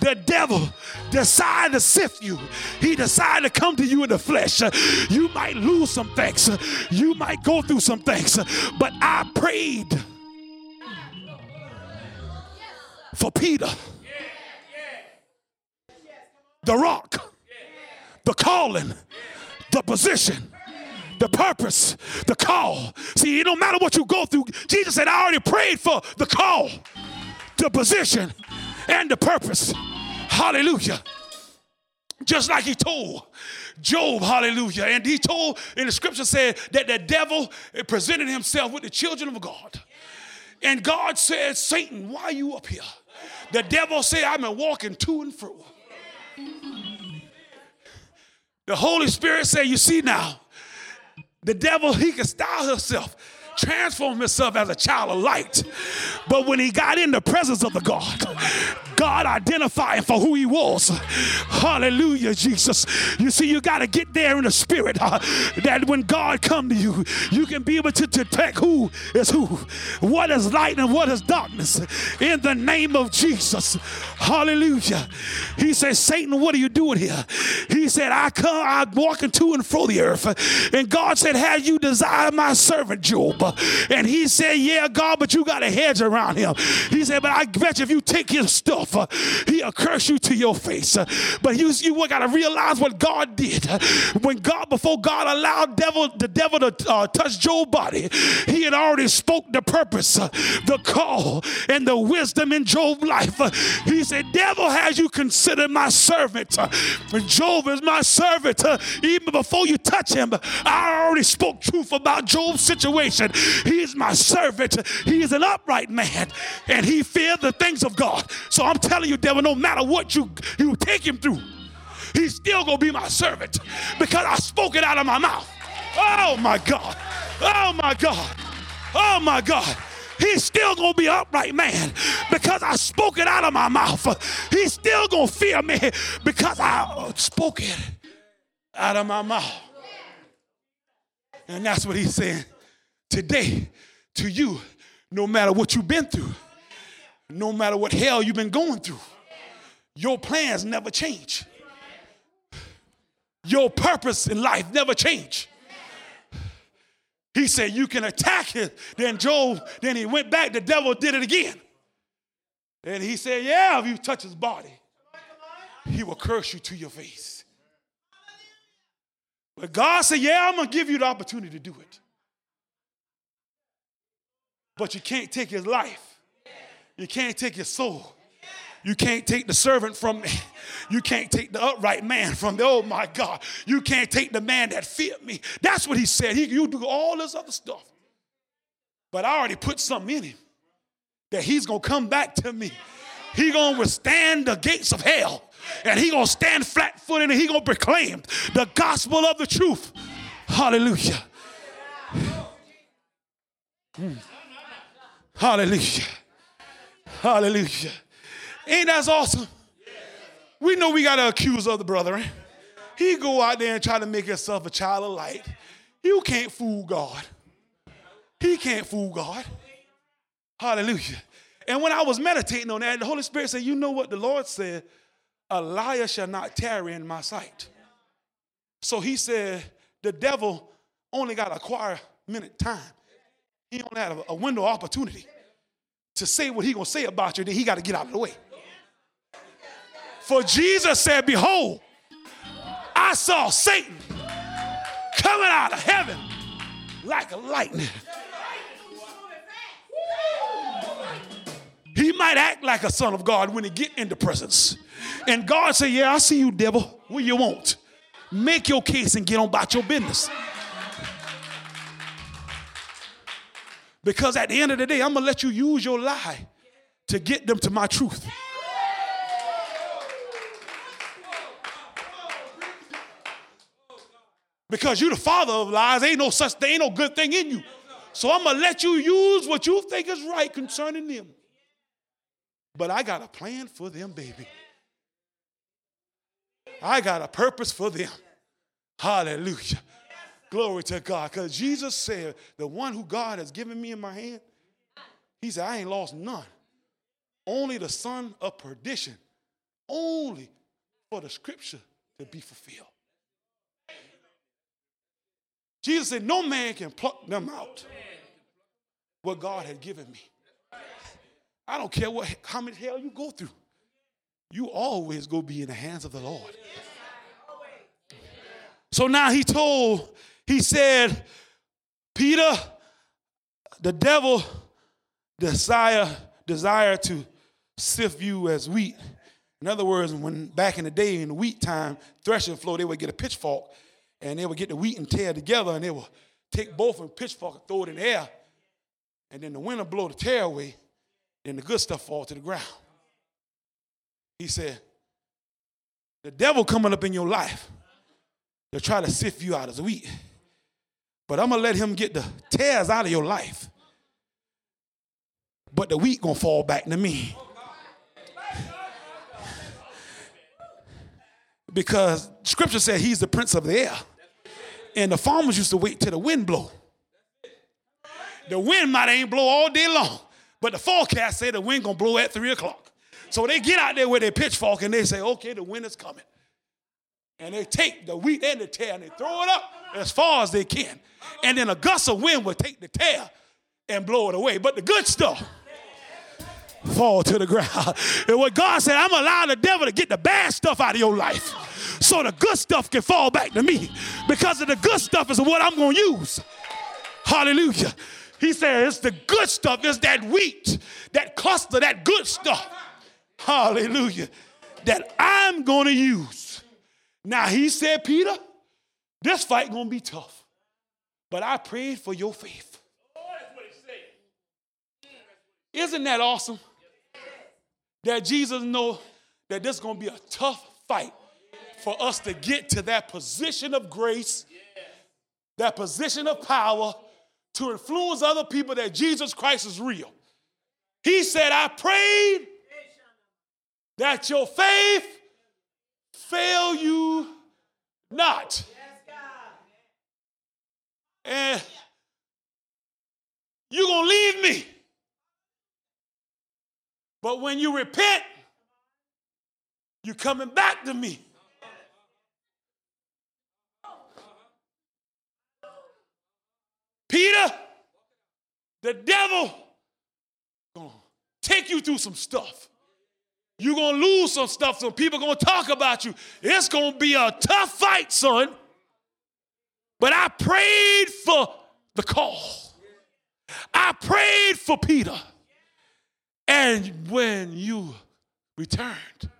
the devil decided to sift you. He decided to come to you in the flesh. You might lose some things. You might go through some things. But I prayed for Peter. The rock, the calling, the position the purpose, the call. See, it don't matter what you go through. Jesus said, I already prayed for the call, the position, and the purpose. Hallelujah. Just like he told Job, hallelujah. And he told, in the scripture said that the devil presented himself with the children of God. And God said, Satan, why are you up here? The devil said, I've been walking to and fro. The Holy Spirit said, You see now, the devil, he can style himself transform himself as a child of light. But when he got in the presence of the God, God identified for who he was. Hallelujah, Jesus. You see, you got to get there in the spirit uh, that when God come to you, you can be able to detect who is who, what is light and what is darkness in the name of Jesus. Hallelujah. He said, Satan, what are you doing here? He said, I come, I'm walking to and fro the earth. And God said, Have you desired my servant Job? And he said, Yeah, God, but you got a hedge around him. He said, But I bet you if you take his stuff, he'll curse you to your face. But you, you got to realize what God did. When God, before God allowed devil, the devil to uh, touch Job's body, he had already spoke the purpose, the call, and the wisdom in Job's life. He said, Devil, has you considered my servant? Job is my servant. even before you touch him, I already spoke truth about Job's situation. He is my servant. He is an upright man, and he feared the things of God. So I'm telling you, devil, no matter what you, you take him through, he's still gonna be my servant because I spoke it out of my mouth. Oh my God. Oh my God. Oh my God. He's still gonna be upright man because I spoke it out of my mouth. He's still gonna fear me because I spoke it out of my mouth. And that's what he's saying today to you, no matter what you've been through, no matter what hell you've been going through, your plans never change. Your purpose in life never change. He said, You can attack it. Then Job, then he went back, the devil did it again. And he said, Yeah, if you touch his body, he will curse you to your face. But God said, Yeah, I'm going to give you the opportunity to do it. But you can't take his life. You can't take your soul. You can't take the servant from me. You can't take the upright man from me. Oh my God. You can't take the man that feared me. That's what he said. He, you do all this other stuff. But I already put something in him that he's going to come back to me. He going to withstand the gates of hell. And he going to stand flat footed and he going to proclaim the gospel of the truth. Hallelujah. Mm. Hallelujah. Hallelujah. Ain't that awesome? We know we got to accuse other brethren. He go out there and try to make himself a child of light. You can't fool God. He can't fool God. Hallelujah. And when I was meditating on that, the Holy Spirit said, You know what the Lord said? A liar shall not tarry in my sight. So he said, The devil only got a quiet minute time. He only had a, window opportunity to say what he gonna say about you, then he got to get out of the way. For Jesus said, Behold, I saw Satan coming out of heaven like a lightning. He might act like a son of God when he get in the presence. And God say, Yeah, I see you, devil. What you want? Make your case and get on about your business. Because at the end of the day, I'm going to let you use your lie to get them to my truth. Because you're the father of lies, ain't no such thing, ain't no good thing in you. So I'm gonna let you use what you think is right concerning them. But I got a plan for them, baby. I got a purpose for them. Hallelujah. Glory to God. Because Jesus said, the one who God has given me in my hand, he said, I ain't lost none. Only the son of perdition. Only for the scripture to be fulfilled. Jesus said, No man can pluck them out what God had given me. I don't care what how many hell you go through. You always go be in the hands of the Lord. So now he told, he said, Peter, the devil desire desire to sift you as wheat. In other words, when back in the day in the wheat time, threshing floor, they would get a pitchfork and they would get the wheat and tare together, and they would take both and pitchfork and throw it in the air, and then the wind would blow the tare away, and the good stuff fall to the ground. He said, the devil coming up in your life to try to sift you out as wheat. But I'm gonna let him get the tares out of your life. But the wheat gonna fall back to me. because scripture said he's the prince of the air. And the farmers used to wait till the wind blow. The wind might ain't blow all day long, but the forecast say the wind gonna blow at three o'clock. So they get out there with their pitchfork and they say, okay, the wind is coming. And they take the wheat and the tare and they throw it up as far as they can. And then a gust of wind will take the tare and blow it away. But the good stuff, fall to the ground. And what God said, I'm allowing the devil to get the bad stuff out of your life so the good stuff can fall back to me because of the good stuff is what I'm going to use. Hallelujah. He said, it's the good stuff, it's that wheat, that cluster, that good stuff. Hallelujah. That I'm going to use. Now, he said, Peter, this fight to be tough. But I prayed for your faith. Isn't that awesome? that Jesus know that this is to be a tough fight for us to get to that position of grace, that position of power to influence other people that Jesus Christ is real. He said, I prayed that your faith fail you not. And you're going to leave me. But when you repent, you're coming back to me. Peter, the devil gonna take you through some stuff. You're gonna lose some stuff. Some people gonna talk about you. It's gonna be a tough fight, son. But I prayed for the call. I prayed for Peter. And when you returned,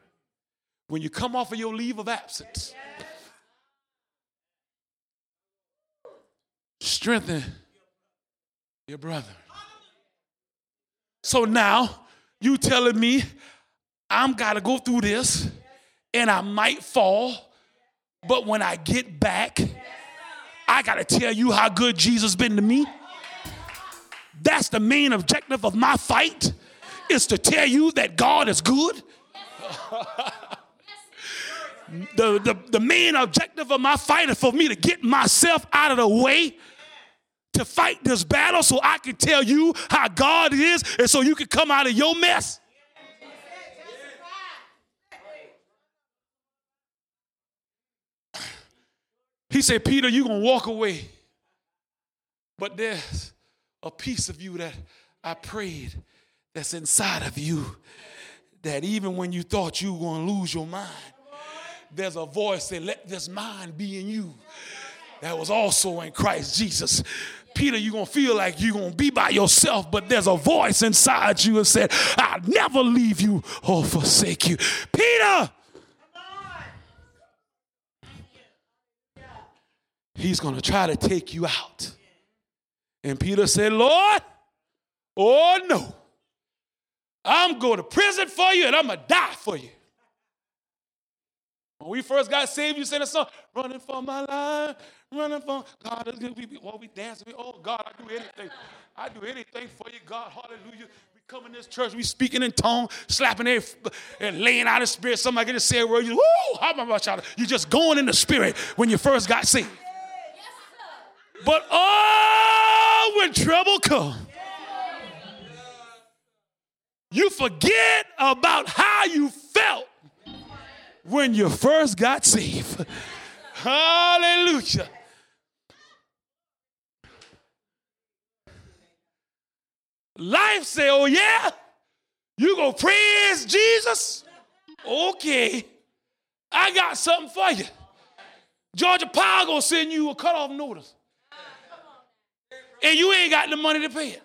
when you come off of your leave of absence, strengthen your brother. So now you telling me I'm gotta go through this and I might fall, but when I get back, I gotta tell you how good Jesus been to me. That's the main objective of my fight is to tell you that God is good. the, the, the main objective of my fight is for me to get myself out of the way to fight this battle so I can tell you how God is and so you can come out of your mess. He said, Peter, you're going to walk away. But there's a piece of you that I prayed that's inside of you that even when you thought you were going to lose your mind, there's a voice that let this mind be in you that was also in Christ Jesus. Peter, you're going to feel like you're going to be by yourself, but there's a voice inside you that said, I'll never leave you or forsake you. Peter! He's going to try to take you out. And Peter said, Lord, oh no, I'm going to prison for you and I'm going to die for you. When we first got saved, you said a song, running for my life, running for God. We, while we dance, we, oh God, I do anything. I do anything for you, God. Hallelujah. We come in this church, we speaking in tongue, slapping it, and laying out of spirit. Somebody can just say a word. You, woo, how about y'all? You just going in the spirit when you first got saved. But oh, when trouble comes, you forget about how you felt when you first got saved. Hallelujah. Life say, oh yeah, you go praise Jesus? Okay, I got something for you. Georgia Power gonna send you a cutoff notice. And you ain't got the money to pay it.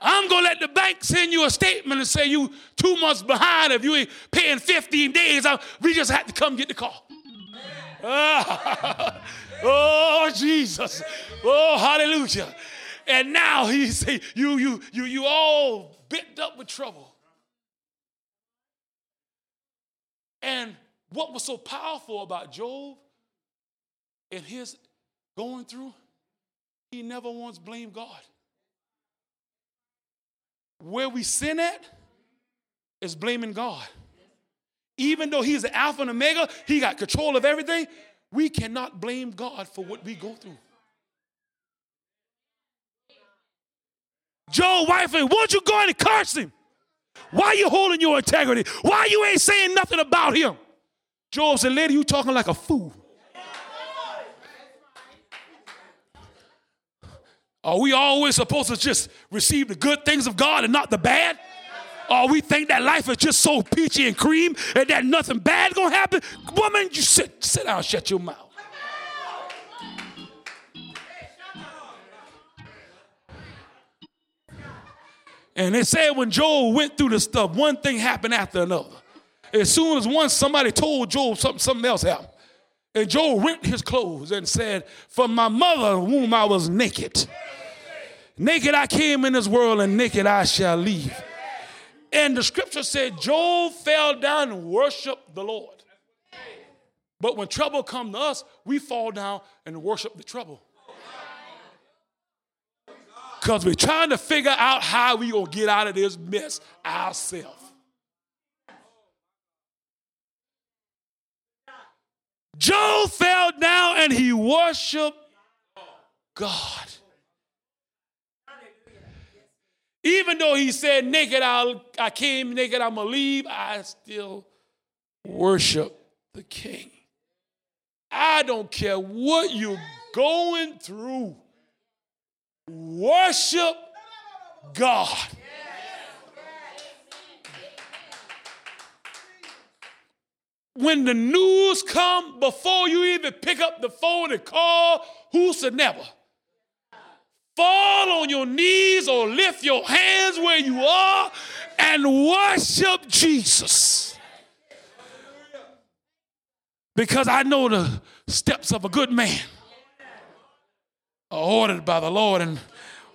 I'm gonna let the bank send you a statement and say you two months behind if you ain't paying 15 days. I, we just had to come get the car. oh Jesus. Oh hallelujah. And now he say you you you you all bit up with trouble. And what was so powerful about Job and his going through, he never once blamed God. Where we sin at is blaming God. Even though He's the Alpha and Omega, He got control of everything, we cannot blame God for what we go through. Joe wife, won't you go and curse him? Why you holding your integrity? Why you ain't saying nothing about him? Job said, lady, you talking like a fool. Are we always supposed to just receive the good things of God and not the bad? Or we think that life is just so peachy and cream and that nothing bad gonna happen? Woman, you sit, sit down, shut your mouth. And they said when Job went through the stuff, one thing happened after another. As soon as once somebody told Job something, something else happened. And Job rent his clothes and said, From my mother womb I was naked. Naked I came in this world, and naked I shall leave. And the scripture said Job fell down and worshiped the Lord. But when trouble comes to us, we fall down and worship the trouble. Because we're trying to figure out how we gonna get out of this mess ourselves. Job fell down and he worshiped God. Even though he said, naked I'll, I came, naked I'm going to leave, I still worship the king. I don't care what you're going through. Worship God. When the news come before you even pick up the phone and call whosoever, fall on your knees or lift your hands where you are and worship Jesus. Because I know the steps of a good man are ordered by the Lord. And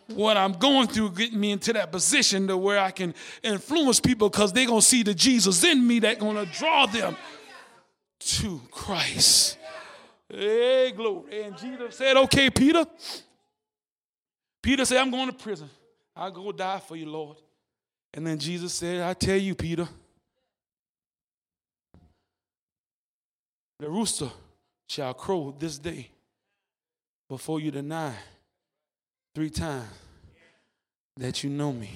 what I'm going through getting me into that position to where I can influence people because they're going to see the Jesus in me that's going to draw them to Christ. Hey, glory. And Jesus said, Okay, Peter, Peter said, I'm going to prison. I'll go die for you, Lord. And then Jesus said, I tell you, Peter, the rooster shall crow this day before you deny three times that you know me.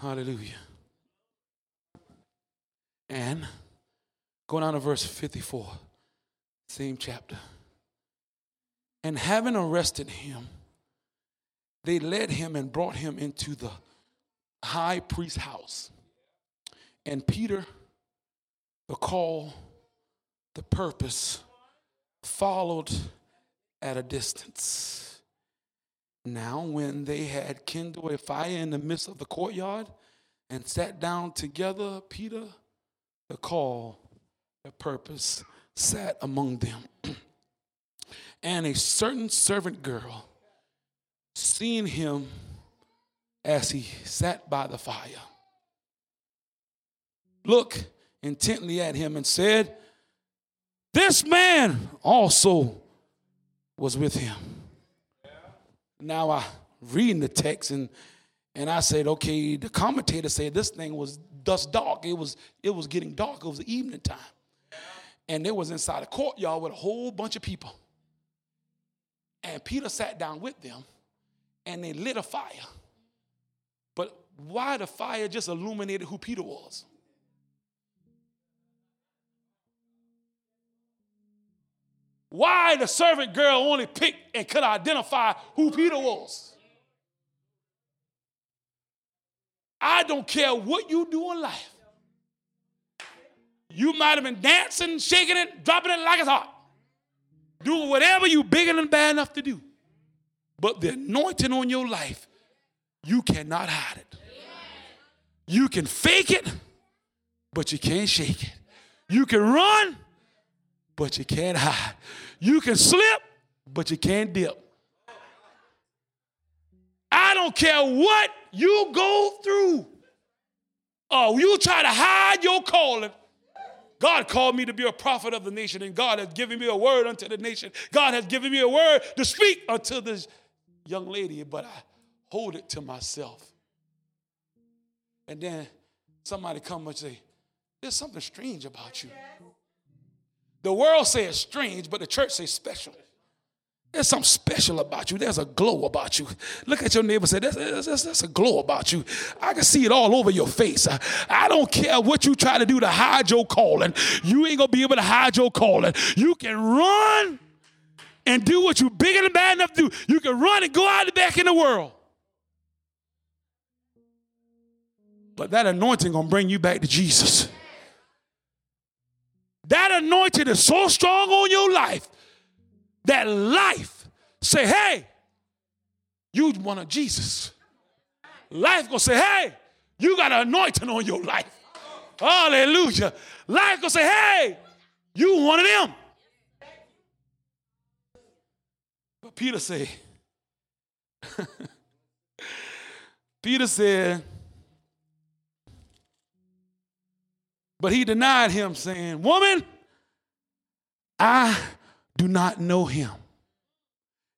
Hallelujah. And go down to verse 54, same chapter. And having arrested him, they led him and brought him into the high priest's house. And Peter, the call, the purpose, followed at a distance. Now, when they had kindled a fire in the midst of the courtyard and sat down together, Peter, the call, the purpose sat among them. and a certain servant girl, seeing him as he sat by the fire, looked intently at him and said, This man also was with him. Now I reading the text and and I said, okay, the commentator said this thing was dust dark. It was it was getting dark. It was the evening time. And it was inside a courtyard with a whole bunch of people. And Peter sat down with them and they lit a fire. But why the fire just illuminated who Peter was? Why the servant girl only picked and could identify who Peter was? I don't care what you do in life. You might have been dancing, shaking it, dropping it like it's hot. Do whatever you big and bad enough to do. But the anointing on your life, you cannot hide it. You can fake it, but you can't shake it. You can run, but you can't hide. You can slip, but you can't dip. I don't care what you go through. Oh, you try to hide your calling. God called me to be a prophet of the nation, and God has given me a word unto the nation. God has given me a word to speak unto this young lady, but I hold it to myself. And then somebody come and say, There's something strange about you. The world says strange, but the church says special. There's something special about you. There's a glow about you. Look at your neighbor and say, there's, a glow about you. I can see it all over your face. I, I don't care what you try to do to hide your calling. You ain't going to be able to hide your calling. You can run and do what you're big and bad enough to do. You can run and go out back in the world. But that anointing to bring you back to Jesus. That anointing is so strong on your life that life say, hey, you one of Jesus. Life gonna say, hey, you got an anointing on your life. Hallelujah. Life gonna say, hey, you one of them. But Peter said, Peter said, but he denied him, saying, Woman, I do not know him.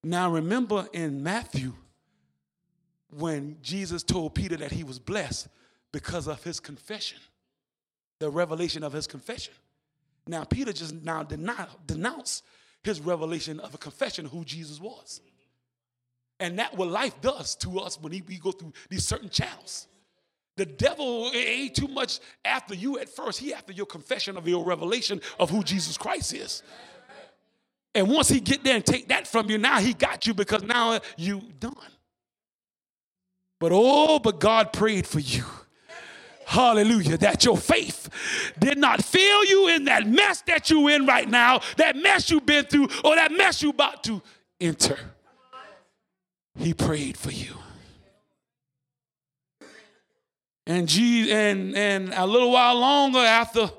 Now, remember in Matthew, when Jesus told Peter that he was blessed because of his confession, the revelation of his confession. Now, Peter just now denounced his revelation of a confession of who Jesus was. And that what life does to us when we go through these certain channels. The devil ain't too much after you at first. He after your confession of your revelation of who Jesus Christ is. And once he get there and take that from you, now he got you because now you done. But oh, but God prayed for you. Hallelujah. That your faith did not fail you in that mess that you in right now, that mess you've been through, or that mess you about to enter. He prayed for you. And, Jesus, and, and a little while longer after,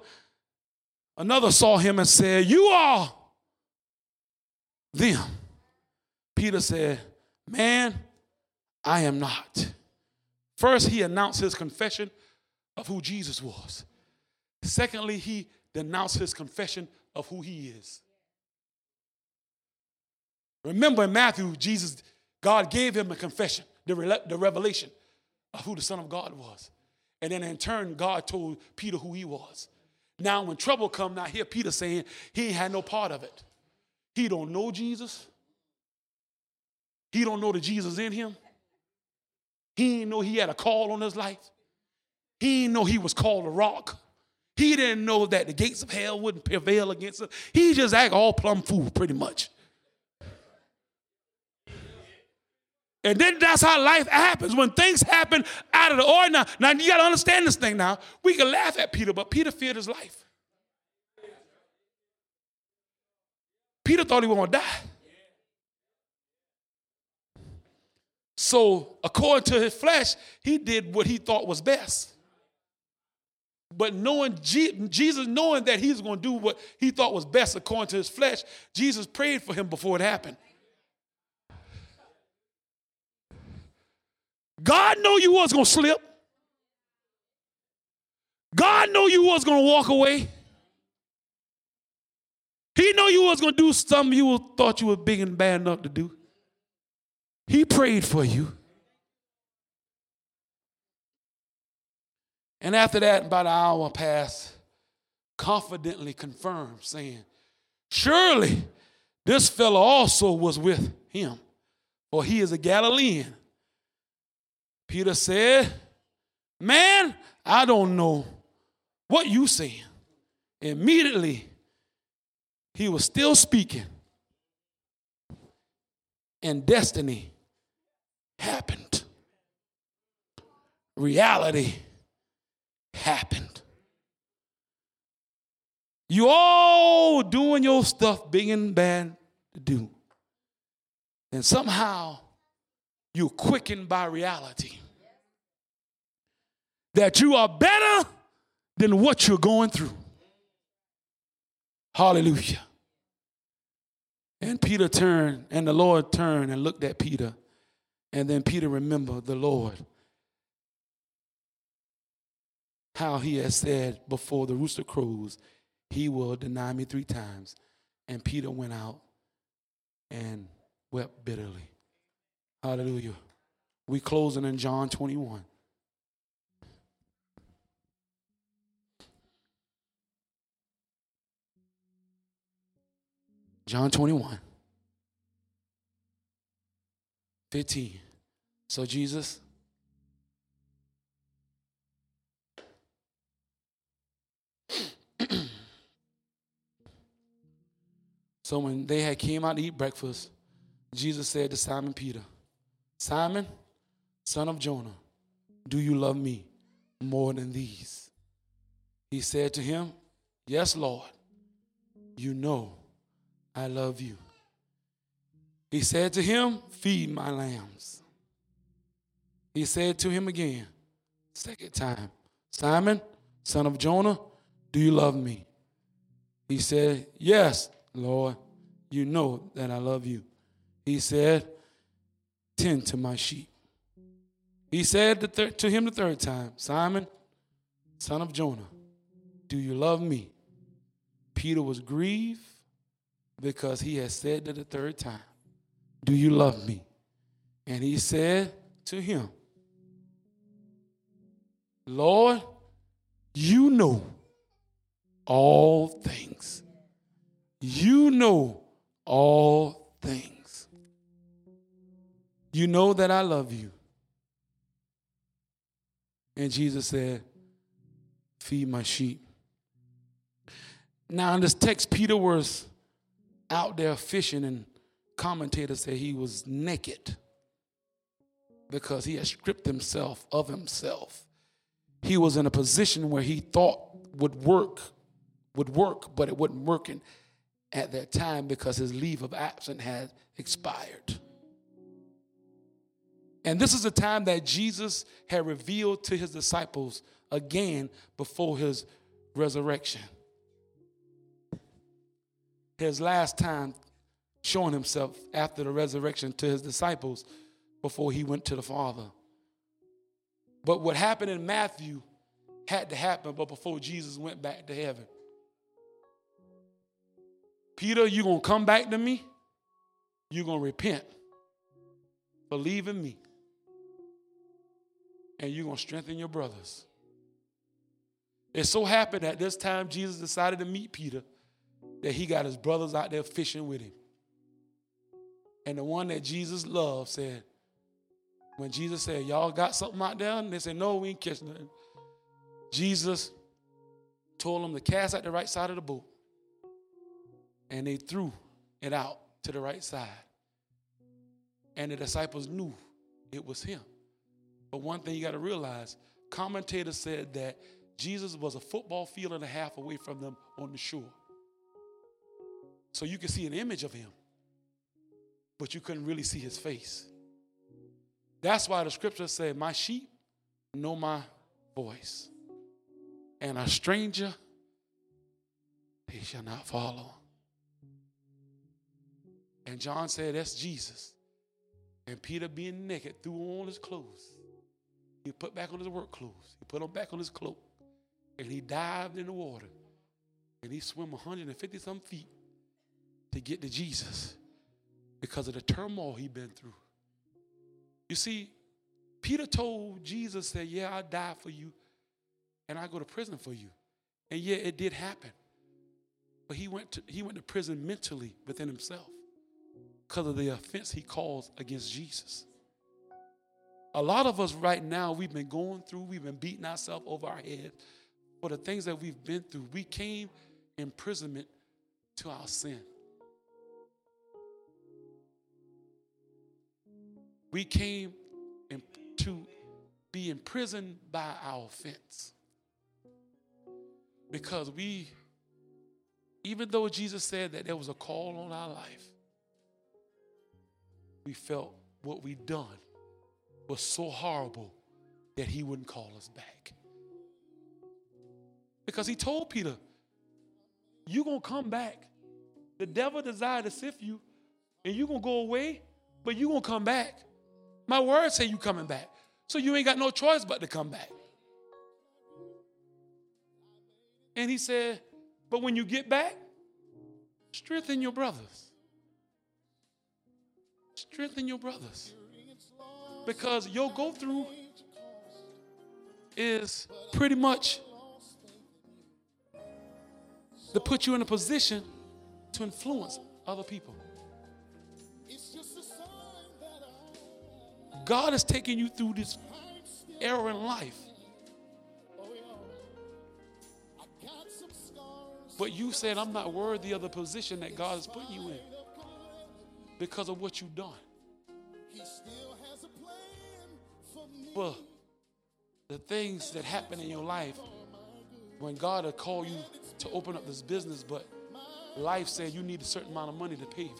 another saw him and said, You are them. Peter said, Man, I am not. First, he announced his confession of who Jesus was. Secondly, he denounced his confession of who he is. Remember in Matthew, Jesus, God gave him a confession, the, the revelation of who the Son of God was. And then in turn, God told Peter who he was. Now, when trouble come, now hear Peter saying he ain't had no part of it. He don't know Jesus. He don't know the Jesus in him. He didn't know he had a call on his life. He didn't know he was called a rock. He didn't know that the gates of hell wouldn't prevail against him. He just act all plumb fool, pretty much. And then that's how life happens. When things happen out of the ordinary. Now, you got to understand this thing now. We can laugh at Peter, but Peter feared his life. Peter thought he was going to die. So, according to his flesh, he did what he thought was best. But knowing Jesus, knowing that he's going to do what he thought was best according to his flesh, Jesus prayed for him before it happened. God knew you was going to slip. God knew you was going to walk away. He knew you was going to do something you thought you were big and bad enough to do. He prayed for you. And after that, about an hour passed, confidently confirmed, saying, Surely this fellow also was with him, for he is a Galilean. Peter said, Man, I don't know what you saying. Immediately, he was still speaking, and destiny happened. Reality happened. You all doing your stuff and bad to do. And somehow you're quickened by reality. That you are better than what you're going through. Hallelujah. And Peter turned, and the Lord turned and looked at Peter. And then Peter remembered the Lord how he has said before the rooster crows, he will deny me three times. And Peter went out and wept bitterly. Hallelujah. We closing in John 21. John 21. 15. So Jesus So when they had came out to eat breakfast, Jesus said to Simon Peter, Simon, son of Jonah, do you love me more than these? He said to him, Yes, Lord, you know I love you. He said to him, Feed my lambs. He said to him again, second time, Simon, son of Jonah, do you love me? He said, Yes, Lord, you know that I love you. He said, Tend to my sheep. He said to him the third time, Simon, son of Jonah, do you love me? Peter was grieved because he had said it the third time, Do you love me? And he said to him, Lord, you know all things. You know all things. You know that I love you. And Jesus said, Feed my sheep. Now, in this text, Peter was out there fishing, and commentators say he was naked because he had stripped himself of himself. He was in a position where he thought would work, would work, but it wasn't working at that time because his leave of absence had expired. And this is a time that Jesus had revealed to his disciples again before his resurrection. His last time showing himself after the resurrection to his disciples before he went to the Father. But what happened in Matthew had to happen, but before Jesus went back to heaven. Peter, you're going to come back to me. You're going to repent. Believe in me. And you're going to strengthen your brothers. It so happened that this time Jesus decided to meet Peter that he got his brothers out there fishing with him. And the one that Jesus loved said, when Jesus said, Y'all got something out there? And they said, No, we ain't catching nothing. Jesus told them to cast out the right side of the boat and they threw it out to the right side. And the disciples knew it was him. But one thing you got to realize commentators said that Jesus was a football field and a half away from them on the shore. So you could see an image of him, but you couldn't really see his face. That's why the scripture said, My sheep know my voice. and a stranger they shall not follow. And John said, That's Jesus. And Peter, being naked, threw on his clothes. He put back on his work clothes. He put on back on his cloak. And he dived in the water. And he swam 150 some feet to get to Jesus because of the turmoil he'd been through. You see, Peter told Jesus, said, Yeah, I'll die for you and I go to prison for you. And yeah, it did happen. But he went to, he went to prison mentally within himself because of the offense he caused against Jesus. A lot of us right now, we've been going through, we've been beating ourselves over our head for the things that we've been through. We came imprisonment to our sin. We came to be imprisoned by our offense. Because we, even though Jesus said that there was a call on our life, we felt what we'd done was so horrible that he wouldn't call us back. Because he told Peter, You're going to come back. The devil desired to sift you, and you're going to go away, but you're going to come back. My words say you coming back. So you ain't got no choice but to come back. And he said, But when you get back, strengthen your brothers. Strengthen your brothers. Because your go through is pretty much to put you in a position to influence other people. God is taking you through this era in life. But you said, I'm not worthy of the position that God has put you in because of what you've done. he still has a plan But the things that happen in your life when God had called you to open up this business, but life said you need a certain amount of money to pay.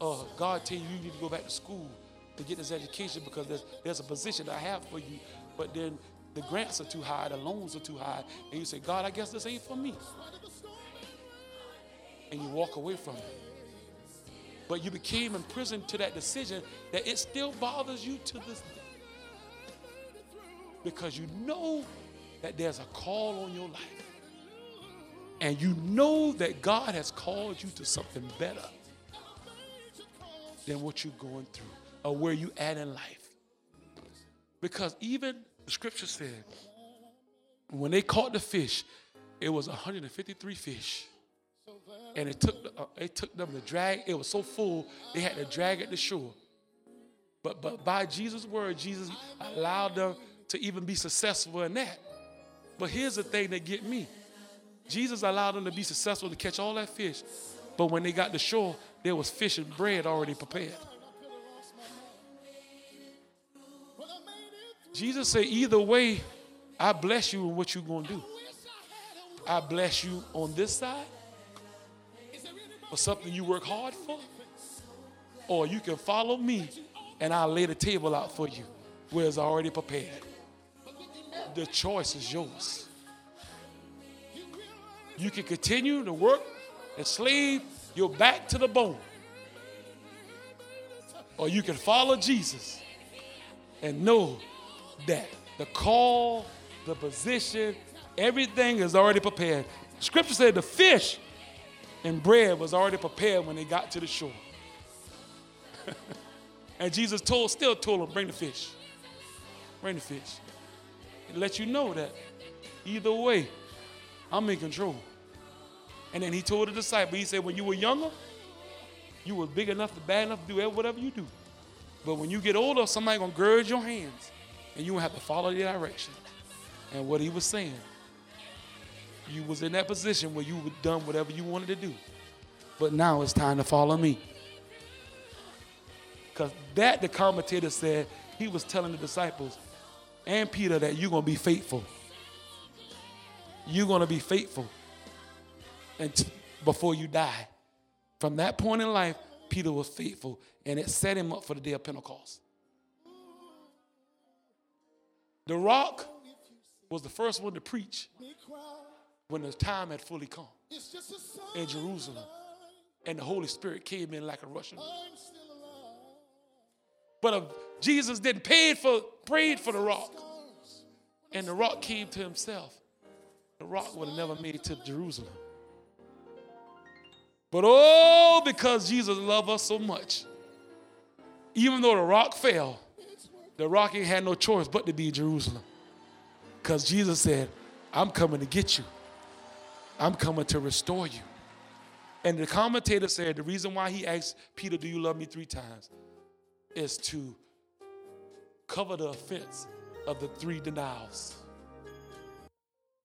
For. Uh, God tell you you need to go back to school to get this education because there's, there's a position I have for you, but then the grants are too high, the loans are too high, and you say, God, I guess this ain't for me. And you walk away from it. But you became imprisoned to that decision that it still bothers you to this day. Because you know that there's a call on your life. And you know that God has called you to something better than what you're going through or where you at in life. Because even the scripture said, when they caught the fish, it was 153 fish. And it took, uh, it took them to drag, it was so full, they had to drag it to shore. But, but by Jesus' word, Jesus allowed them to even be successful in that. But here's the thing that get me. Jesus allowed them to be successful to catch all that fish. But when they got to shore, there was fish and bread already prepared. Jesus said, either way, I bless you in what you're going to do. I bless you on this side for something you work hard for, or you can follow me and I'll lay the table out for you where it's already prepared. The choice is yours. You can continue to work and slave your back to the bone, or you can follow Jesus and know that the call, the position, everything is already prepared. Scripture said the fish and bread was already prepared when they got to the shore. and Jesus told, still told them, bring the fish. Bring the fish. And let you know that either way, I'm in control. And then he told the disciple, he said, when you were younger, you were big enough bad enough to do whatever you do. But when you get older, somebody gonna gird your hands and you have to follow the direction. And what he was saying, you was in that position where you had done whatever you wanted to do. But now it's time to follow me. Because that, the commentator said, he was telling the disciples and Peter that you're going to be faithful. You're going to be faithful and before you die. From that point in life, Peter was faithful, and it set him up for the day of Pentecost. The rock was the first one to preach when the time had fully come in Jerusalem. And the Holy Spirit came in like a rushing. But if Jesus didn't pay for, prayed for the rock, and the rock came to himself, the rock would have never made it to Jerusalem. But oh, because Jesus loved us so much, even though the rock fell, the rock ain't had no choice but to be Jerusalem. Because Jesus said, I'm coming to get you. I'm coming to restore you. And the commentator said the reason why he asked Peter, Do you love me three times? is to cover the offense of the three denials.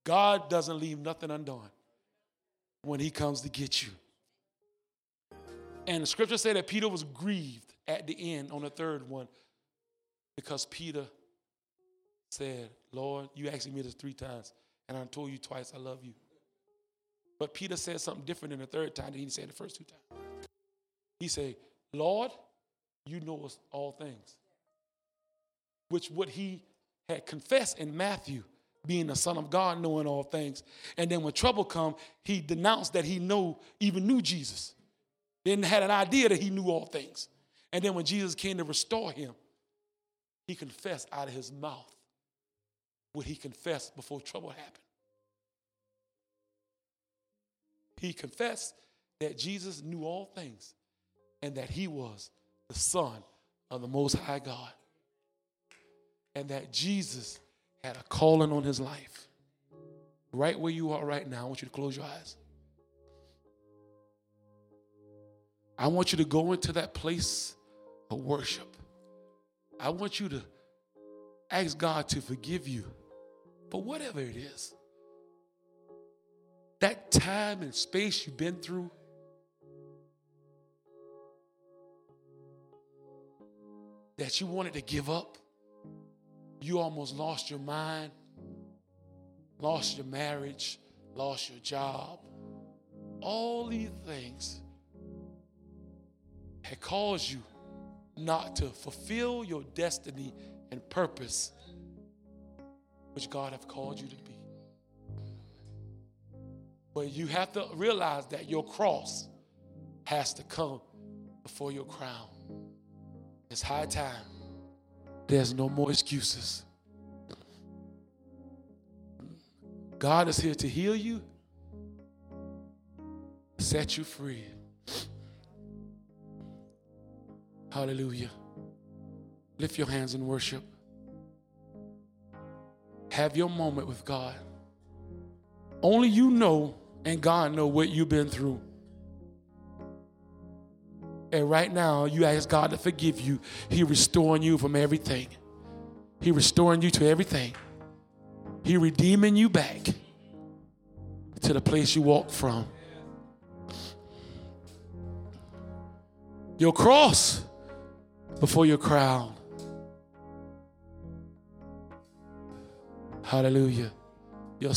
God doesn't leave nothing undone when he comes to get you. And the scripture said that Peter was grieved at the end on the third one because Peter said, Lord, you asked me this three times, and I told you twice I love you. But Peter said something different in the third time than he said the first two times. He said, Lord, you know us all things. Which what he had confessed in Matthew, being the Son of God, knowing all things. And then when trouble come, he denounced that he know, even knew Jesus. Then had an idea that he knew all things. And then when Jesus came to restore him, he confessed out of his mouth what he confessed before trouble happened. He confessed that Jesus knew all things and that he was the Son of the Most High God. And that Jesus had a calling on his life. Right where you are right now, I want you to close your eyes. I want you to go into that place of worship. I want you to ask God to forgive you for whatever it is. That time and space you've been through that you wanted to give up. You almost lost your mind, lost your marriage, lost your job. All these things had caused you not to fulfill your destiny and purpose, which God have called you to be. But you have to realize that your cross has to come before your crown. It's high time. There's no more excuses. God is here to heal you, set you free. Hallelujah. Lift your hands in worship. Have your moment with God. Only you know and God know what you've been through. And right now, you ask God to forgive you. He restoring you from everything. He restoring you to everything. He redeeming you back to the place you walked from. Your cross before your crown. Hallelujah. Your